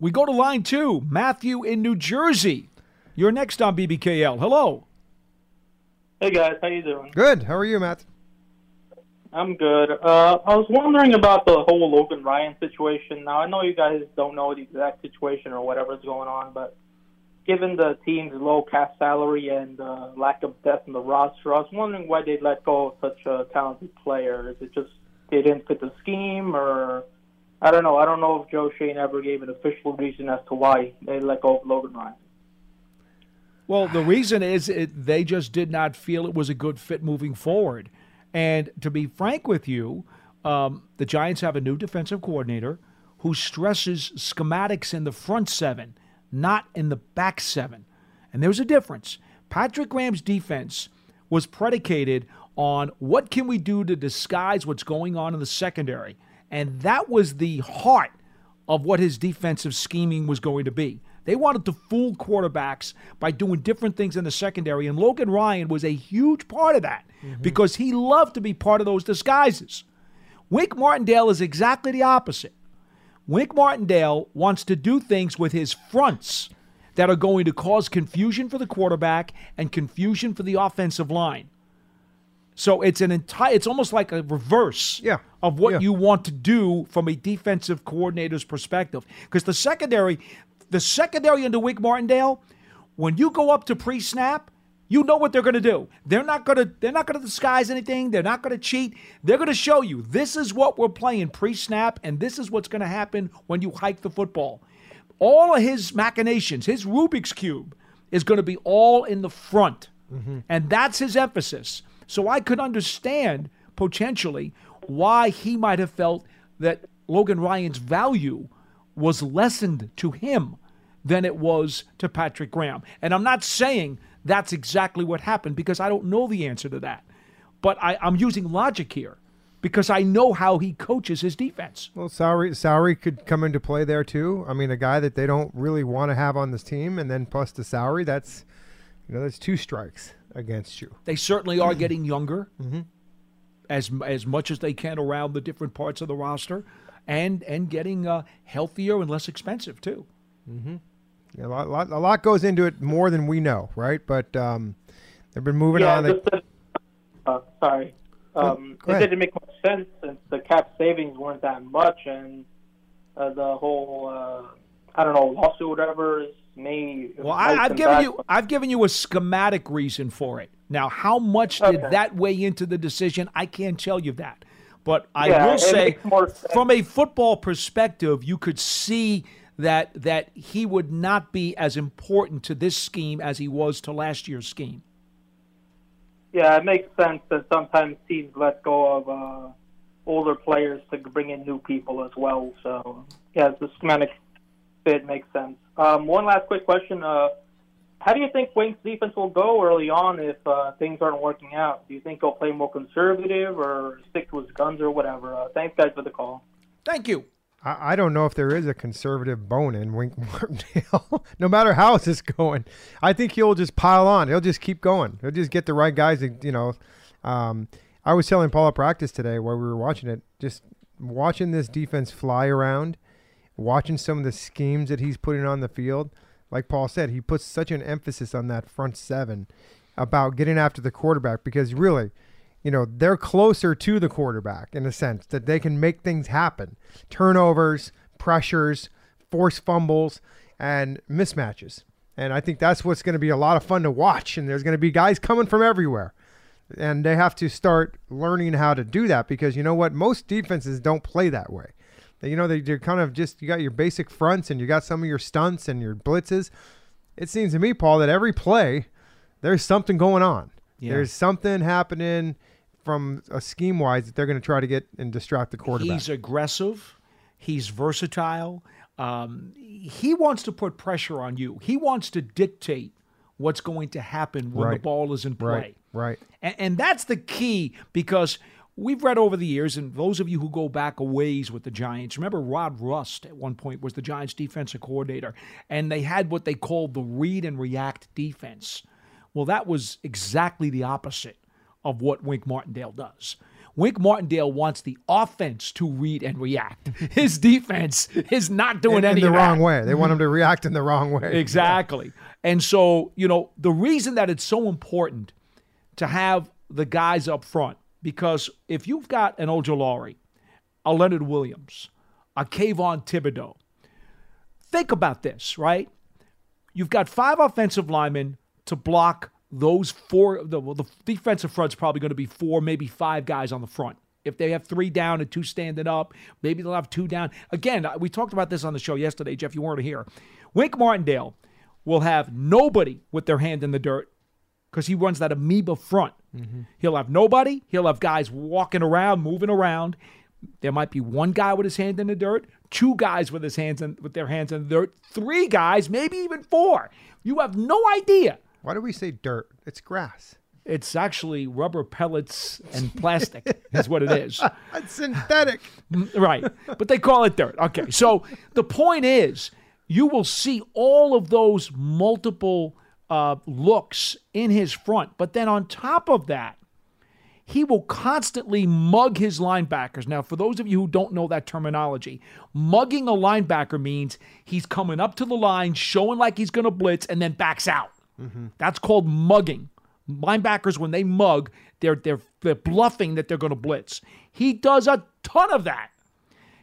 We go to line two. Matthew in New Jersey. You're next on BBKL. Hello. Hey guys, how you doing? Good. How are you, Matt? I'm good. Uh, I was wondering about the whole Logan Ryan situation. Now I know you guys don't know the exact situation or whatever's going on, but given the team's low cash salary and uh, lack of depth in the roster, I was wondering why they let go of such a talented player. Is it just they didn't fit the scheme, or I don't know. I don't know if Joe Schoen ever gave an official reason as to why they let go of Logan Ryan. Well, the reason is it, they just did not feel it was a good fit moving forward. And to be frank with you, um, the Giants have a new defensive coordinator who stresses schematics in the front seven, not in the back seven. And there's a difference. Patrick Graham's defense was predicated on what can we do to disguise what's going on in the secondary. And that was the heart of what his defensive scheming was going to be. They wanted to fool quarterbacks by doing different things in the secondary, and Logan Ryan was a huge part of that mm-hmm. because he loved to be part of those disguises. Wink Martindale is exactly the opposite. Wink Martindale wants to do things with his fronts that are going to cause confusion for the quarterback and confusion for the offensive line. So it's an entire it's almost like a reverse Yeah. of what Yeah. you want to do from a defensive coordinator's perspective. Because the secondary, the secondary under Wink Martindale, when you go up to pre-snap, you know what they're going to do. They're not going to they're not going to disguise anything. They're not going to cheat. They're going to show you this is what we're playing pre-snap and this is what's going to happen when you hike the football. All of his machinations, his Rubik's cube is going to be all in the front. Mm-hmm. And that's his emphasis. So I could understand potentially why he might have felt that Logan Ryan's value was lessened to him than it was to Patrick Graham. And I'm not saying that's exactly what happened because I don't know the answer to that. But I, I'm using logic here because I know how he coaches his defense. Well, salary salary could come into play there too. I mean, a guy that they don't really want to have on this team, and then plus the salary, that's you know that's two strikes against you. They certainly are getting younger, Mhm. as as much as they can around the different parts of the roster, and and getting uh, healthier and less expensive too. Mm-hmm. A lot, lot, a lot goes into it more than we know, right? But um, they've been moving yeah, on. They- just to, uh, sorry. Um, go it ahead. didn't make much sense since the cap savings weren't that much, and uh, the whole uh, I don't know lawsuit, whatever, is may. Well, I, I've given you I've given you a schematic reason for it. Now, how much did Okay. that weigh into the decision? I can't tell you that. But I Yeah, will say, makes more sense. from a football perspective, you could see that that he would not be as important to this scheme as he was to last year's scheme. Yeah, it makes sense that sometimes teams let go of uh, older players to bring in new people as well. So, yeah, the schematic fit makes sense. Um, one last quick question. Uh, how do you think Wink's defense will go early on if uh, things aren't working out? Do you think he'll play more conservative or stick to his guns or whatever? Uh, thanks, guys, for the call. Thank you. I, I don't know if there is a conservative bone in Wink Martindale. no matter how this is going, I think he'll just pile on. He'll just keep going. He'll just get the right guys. To, you know, um, I was telling Paul at practice today while we were watching it, just watching this defense fly around, watching some of the schemes that he's putting on the field. Like Paul said, he puts such an emphasis on that front seven about getting after the quarterback because really, you know, they're closer to the quarterback in a sense that they can make things happen. Turnovers, pressures, force fumbles, and mismatches. And I think that's what's going to be a lot of fun to watch. And there's going to be guys coming from everywhere. And they have to start learning how to do that because you know what? Most defenses don't play that way. You know, they, they're kind of just, you got your basic fronts and you got some of your stunts and your blitzes. It seems to me, Paul, that every play, there's something going on. Yeah. There's something happening from a scheme wise that they're going to try to get and distract the quarterback. He's aggressive. He's versatile. Um, he wants to put pressure on you. He wants to dictate what's going to happen when the ball is in play. Right, right. And, and that's the key because we've read over the years, and those of you who go back a ways with the Giants, remember Rod Rust at one point was the Giants defensive coordinator, and they had what they called the read and react defense. Well, that was exactly the opposite of what Wink Martindale does. Wink Martindale wants the offense to read and react. His defense is not doing in, in the wrong way. They want him to react in the wrong way. Exactly. And so, you know, the reason that it's so important to have the guys up front, because if you've got an Ojulari, a Leonard Williams, a Kayvon Thibodeaux, think about this, right? You've got five offensive linemen to block those four. The, well, the defensive front's probably going to be four, maybe five guys on the front. If they have three down and two standing up, maybe they'll have two down. Again, we talked about this on the show yesterday, Jeff. You weren't here. Wink Martindale will have nobody with their hand in the dirt because he runs that amoeba front. Mm-hmm. He'll have nobody. He'll have guys walking around, moving around. There might be one guy with his hand in the dirt, two guys with his hands in, with their hands in the dirt, three guys, maybe even four. You have no idea. Why do we say dirt? It's grass. It's actually rubber pellets and plastic, is what it is. It's synthetic. Mm, right. But they call it dirt. Okay. So the point is, you will see all of those multiple uh, looks in his front. But then on top of that, he will constantly mug his linebackers. Now, for those of you who don't know that terminology, mugging a linebacker means he's coming up to the line, showing like he's going to blitz, and then backs out. That's called mugging. Linebackers, when they mug, they're, they're, they're bluffing that they're going to blitz. He does a ton of that.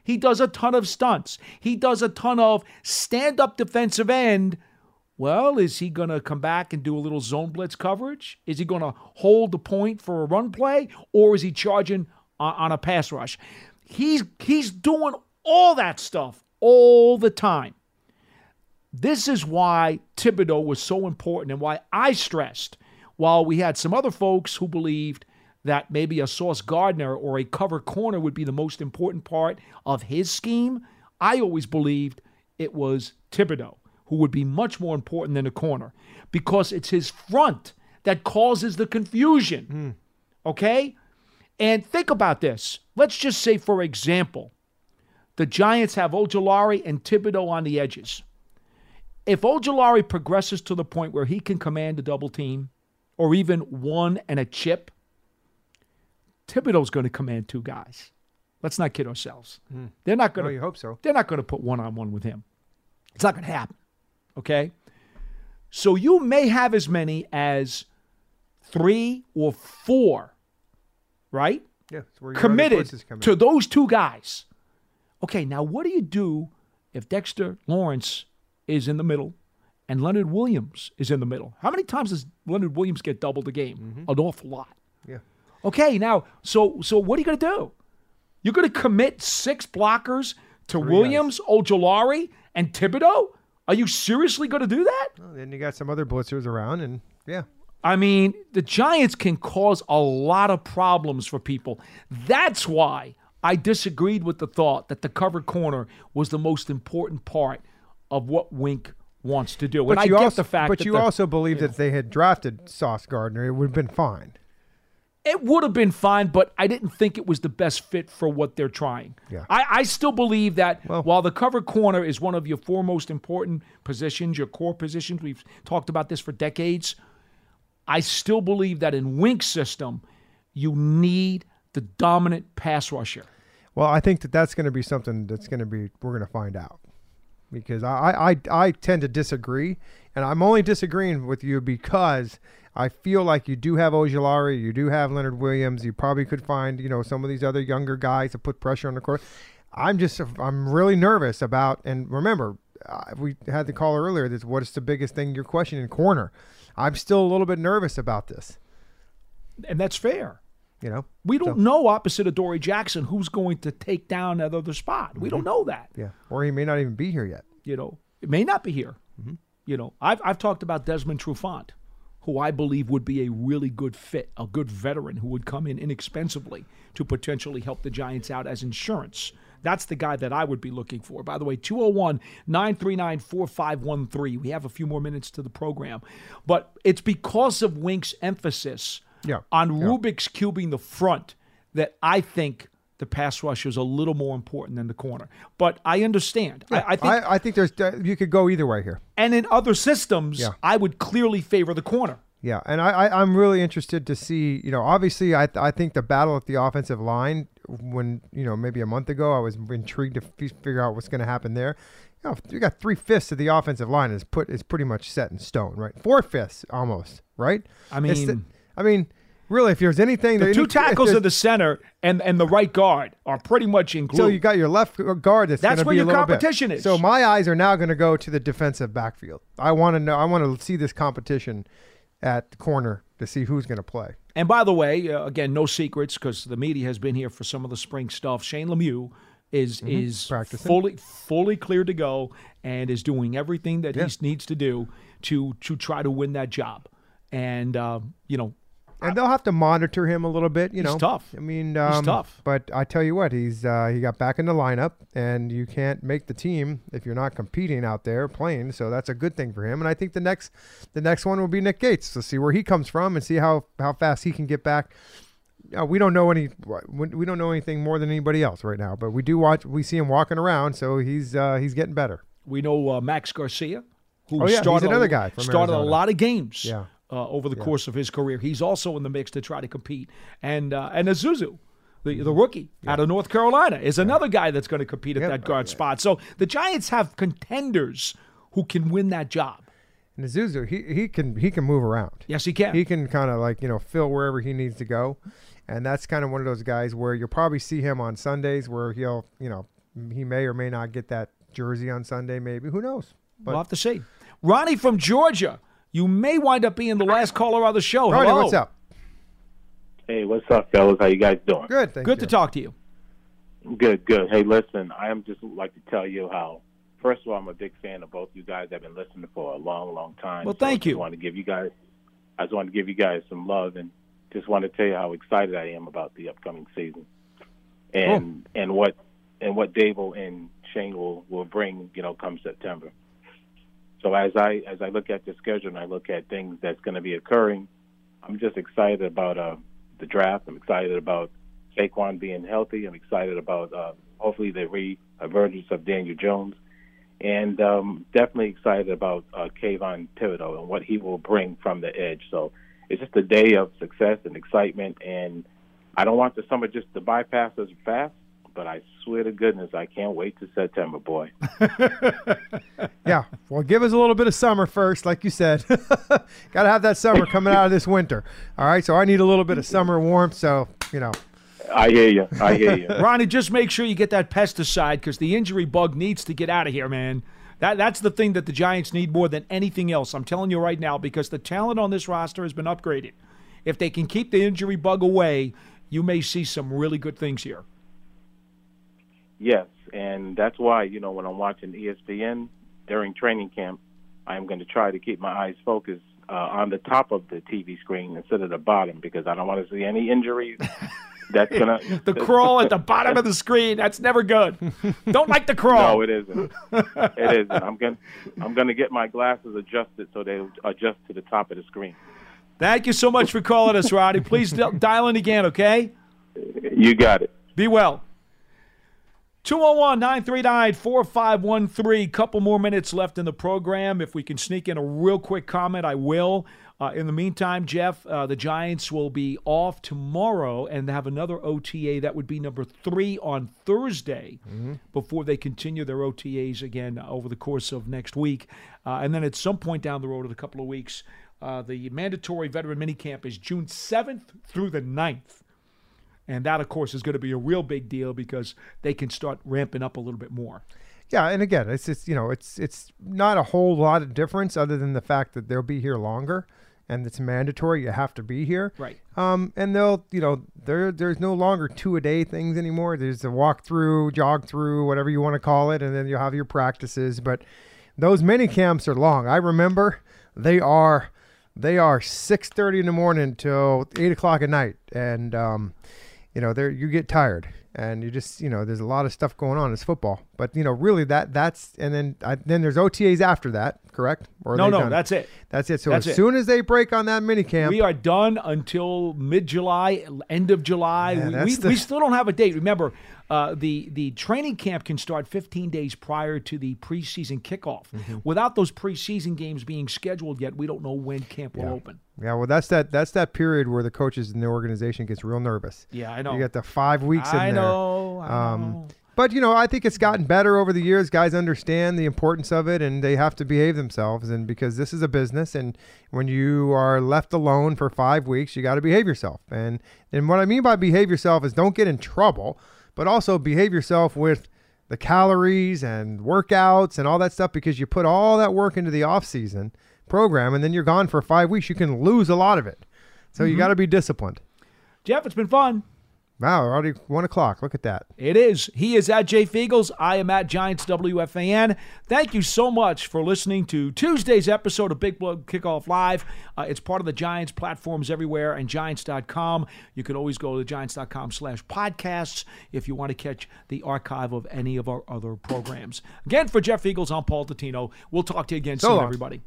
He does a ton of stunts. He does a ton of stand up defensive end. Well, is he going to come back and do a little zone blitz coverage? Is he going to hold the point for a run play? Or is he charging on, a pass rush? He's, he's doing all that stuff all the time. This is why Thibodeaux was so important and why I stressed, while we had some other folks who believed that maybe a Sauce Gardner or a cover corner would be the most important part of his scheme, I always believed it was Thibodeaux who would be much more important than a corner because it's his front that causes the confusion. Okay? And think about this. Let's just say, for example, the Giants have Ojulari and Thibodeaux on the edges. If Ojulari progresses to the point where he can command a double team or even one and a chip, Thibodeaux's going to command two guys. Let's not kid ourselves. Hmm. They're not going Well, to. you hope so. They're not going to put one on one with him. It's not going to happen. Okay? So you may have as many as three or four, right? Yeah, Committed choices come in. to those two guys. Okay, now what do you do if Dexter Lawrence is in the middle and Leonard Williams is in the middle? How many times does Leonard Williams get doubled a game? An awful lot. Mm-hmm. Yeah. Okay, now so so what are you going to do? You're going to commit six blockers to Three Williams, Ojulari, and Thibodeaux? Are you seriously going to do that? Well, then you got some other blitzers around, and yeah. I mean, the Giants can cause a lot of problems for people. That's why I disagreed with the thought that the cover corner was the most important part of what Wink wants to do. and I you get the fact but you the- also believe that they had drafted Sauce Gardner, it would have been fine. It would have been fine, but I didn't think it was the best fit for what they're trying. Yeah. I, I still believe that while the cover corner is one of your four most important positions, your core positions, we've talked about this for decades. I still believe that in Wink's system, you need the dominant pass rusher. Well, I think that that's going to be something that's going to be we're going to find out because I, I I tend to disagree, and I'm only disagreeing with you because I feel like you do have Ojulari, you do have Leonard Williams, you probably could find you know some of these other younger guys to put pressure on the court. I'm just I'm really nervous about, and remember uh, we had the caller earlier. that's what is the biggest thing you're questioning corner. I'm still a little bit nervous about this. And that's fair. You know, We don't know opposite of Dory Jackson who's going to take down that other spot. We don't know that. yeah, or he may not even be here yet. You know, it may not be here. Mm-hmm. You know, I've, I've talked about Desmond Trufant, who I believe would be a really good fit, a good veteran who would come in inexpensively to potentially help the Giants out as insurance. That's the guy that I would be looking for. By the way, 201 939 4513. We have a few more minutes to the program. But it's because of Wink's emphasis Yeah. on Rubik's cubing the front that I think the pass rush is a little more important than the corner. But I understand. I, I think I, I think there's uh, you could go either way here. and in other systems, Yeah. I would clearly favor the corner. Yeah, and I, I I'm really interested to see. You know, obviously, I I think the battle at the offensive line when you know maybe a month ago I was intrigued to f- figure out what's going to happen there. You know, you got three fifths of the offensive line is put is pretty much set in stone, right? Four fifths almost, right? I It's the- mean- I mean, really, if there's anything, The two any- tackles in the center and, and the right guard are pretty much in glue. So you got your left guard. That's, That's where be a your little bit. competition is. So my eyes are now going to go to the defensive backfield. I want to know. I want to see this competition at corner to see who's going to play. And by the way, uh, again, no secrets because the media has been here for some of the spring stuff. Shane Lemieux is Mhm. is Practicing. fully fully cleared to go and is doing everything that he needs to do to to try to win that job. And um, you know, And they'll have to monitor him a little bit. You He's know, tough. I mean, um, tough. But I tell you what, he's uh, he got back in the lineup, and you can't make the team if you're not competing out there playing. So that's a good thing for him. And I think the next the next one will be Nick Gates to see where he comes from and see how how fast he can get back. Uh, we don't know any. We don't know anything more than anybody else right now, but we do watch. We see him walking around, so he's uh, he's getting better. we know uh, Max Garcia, who Oh, yeah, he's started another guy from started a lot of games. Yeah. Uh, over the Yeah. course of his career, he's also in the mix to try to compete. And uh, and Ezeudu, the the rookie out of North Carolina, is another guy that's going to compete at Yeah, that guard spot. So the Giants have contenders who can win that job. And Ezeudu, he he can he can move around. Yes, he can. He can kind of like you know fill wherever he needs to go, and that's kind of one of those guys where you'll probably see him on Sundays where he'll you know he may or may not get that jersey on Sunday. Maybe who knows? we'll have to see. Ronnie from Georgia, you may wind up being the last caller on the show. Ronnie, Hello. what's up? Hey, what's up, fellas? How you guys doing? Good, thank Good to talk to you. Good, good. Hey, listen, I am just like to tell you how. First of all, I'm a big fan of both you guys. I've been listening for a long, long time. Well, So thank I you. just want to give you guys. I just want to give you guys some love and just want to tell you how excited I am about the upcoming season, and and what and what Daboll and Schoen will will bring. You know, come September. So as I as I look at the schedule and I look at things that's going to be occurring, I'm just excited about uh, the draft. I'm excited about Saquon being healthy. I'm excited about uh, hopefully the re-emergence of Daniel Jones, and um, definitely excited about uh, Kayvon Thibodeaux and what he will bring from the edge. So it's just a day of success and excitement, and I don't want the summer just to bypass us fast, but I swear to goodness, I can't wait to September, boy. Yeah. Well, give us a little bit of summer first, like you said. Got to have that summer coming out of this winter. All right. So I need a little bit of summer warmth. So you know. I hear you. I hear you. Ronnie, just make sure you get that pesticide because the injury bug needs to get out of here, man. That that's the thing that the Giants need more than anything else. I'm telling you right now because the talent on this roster has been upgraded. If they can keep the injury bug away, you may see some really good things here. Yes, and that's why you know when I'm watching ESPN during training camp, I'm going to try to keep my eyes focused uh, on the top of the TV screen instead of the bottom because I don't want to see any injuries. That's gonna the crawl at the bottom of the screen. That's never good. Don't like the crawl. No, it isn't. it isn't. I'm gonna I'm gonna get my glasses adjusted so they adjust to the top of the screen. Thank you so much for calling us, Roddy. Please dial in again, okay? You got it. Be well. 201 939 4513. Couple more minutes left in the program. If we can sneak in a real quick comment, I will. Uh, in the meantime, Jeff, uh, the Giants will be off tomorrow and have another OTA. That would be number three on Thursday before they continue their OTAs again over the course of next week. Uh, and then at some point down the road, in a couple of weeks, uh, the mandatory veteran minicamp is June 7th through the 9th. And that, of course, is going to be a real big deal because they can start ramping up a little bit more. Yeah, and again, it's just you know, it's it's not a whole lot of difference other than the fact that they'll be here longer, and it's mandatory. You have to be here. Right. Um, and they'll you know there there's no longer two a day things anymore. There's a walk through, jog through, whatever you want to call it, and then you'll have your practices. But those mini camps are long. I remember they are they are six thirty in the morning till eight o'clock at night, and um, you know, there you get tired and you just, you know, there's a lot of stuff going on. It's football, but you know, really that that's and then I, then there's OTAs after that, correct? Or No, no, done? that's it. That's it. So That's as it. soon as they break on that mini camp, We are done until mid July, end of July. Yeah, we, we, the- we still don't have a date. Remember, uh, the the training camp can start 15 days prior to the preseason kickoff. Mm-hmm. Without those preseason games being scheduled yet, we don't know when camp will Yeah. open. Yeah, well, that's that that's that period where the coaches in the organization gets real nervous. Yeah, I know. You got the five weeks in I there. know, I um, But you know, I think it's gotten better over the years. Guys understand the importance of it, and they have to behave themselves. And because this is a business, and when you are left alone for five weeks, you got to behave yourself. And and what I mean by behave yourself is don't get in trouble, but also behave yourself with the calories and workouts and all that stuff because you put all that work into the off season program, and then you're gone for five weeks. You can lose a lot of it. So you Mhm. got to be disciplined. Jeff, it's been fun. Wow, already one o'clock. Look at that. It is. He is at Jay Feagles. I am at Giants WFAN. Thank you so much for listening to Tuesday's episode of Big Blue Kickoff Live. Uh, it's part of the Giants platforms everywhere and Giants.com. You can always go to Giants.com slash podcasts if you want to catch the archive of any of our other programs. Again, for Jeff Feagles, I'm Paul Dottino. We'll talk to you again So soon, long. everybody.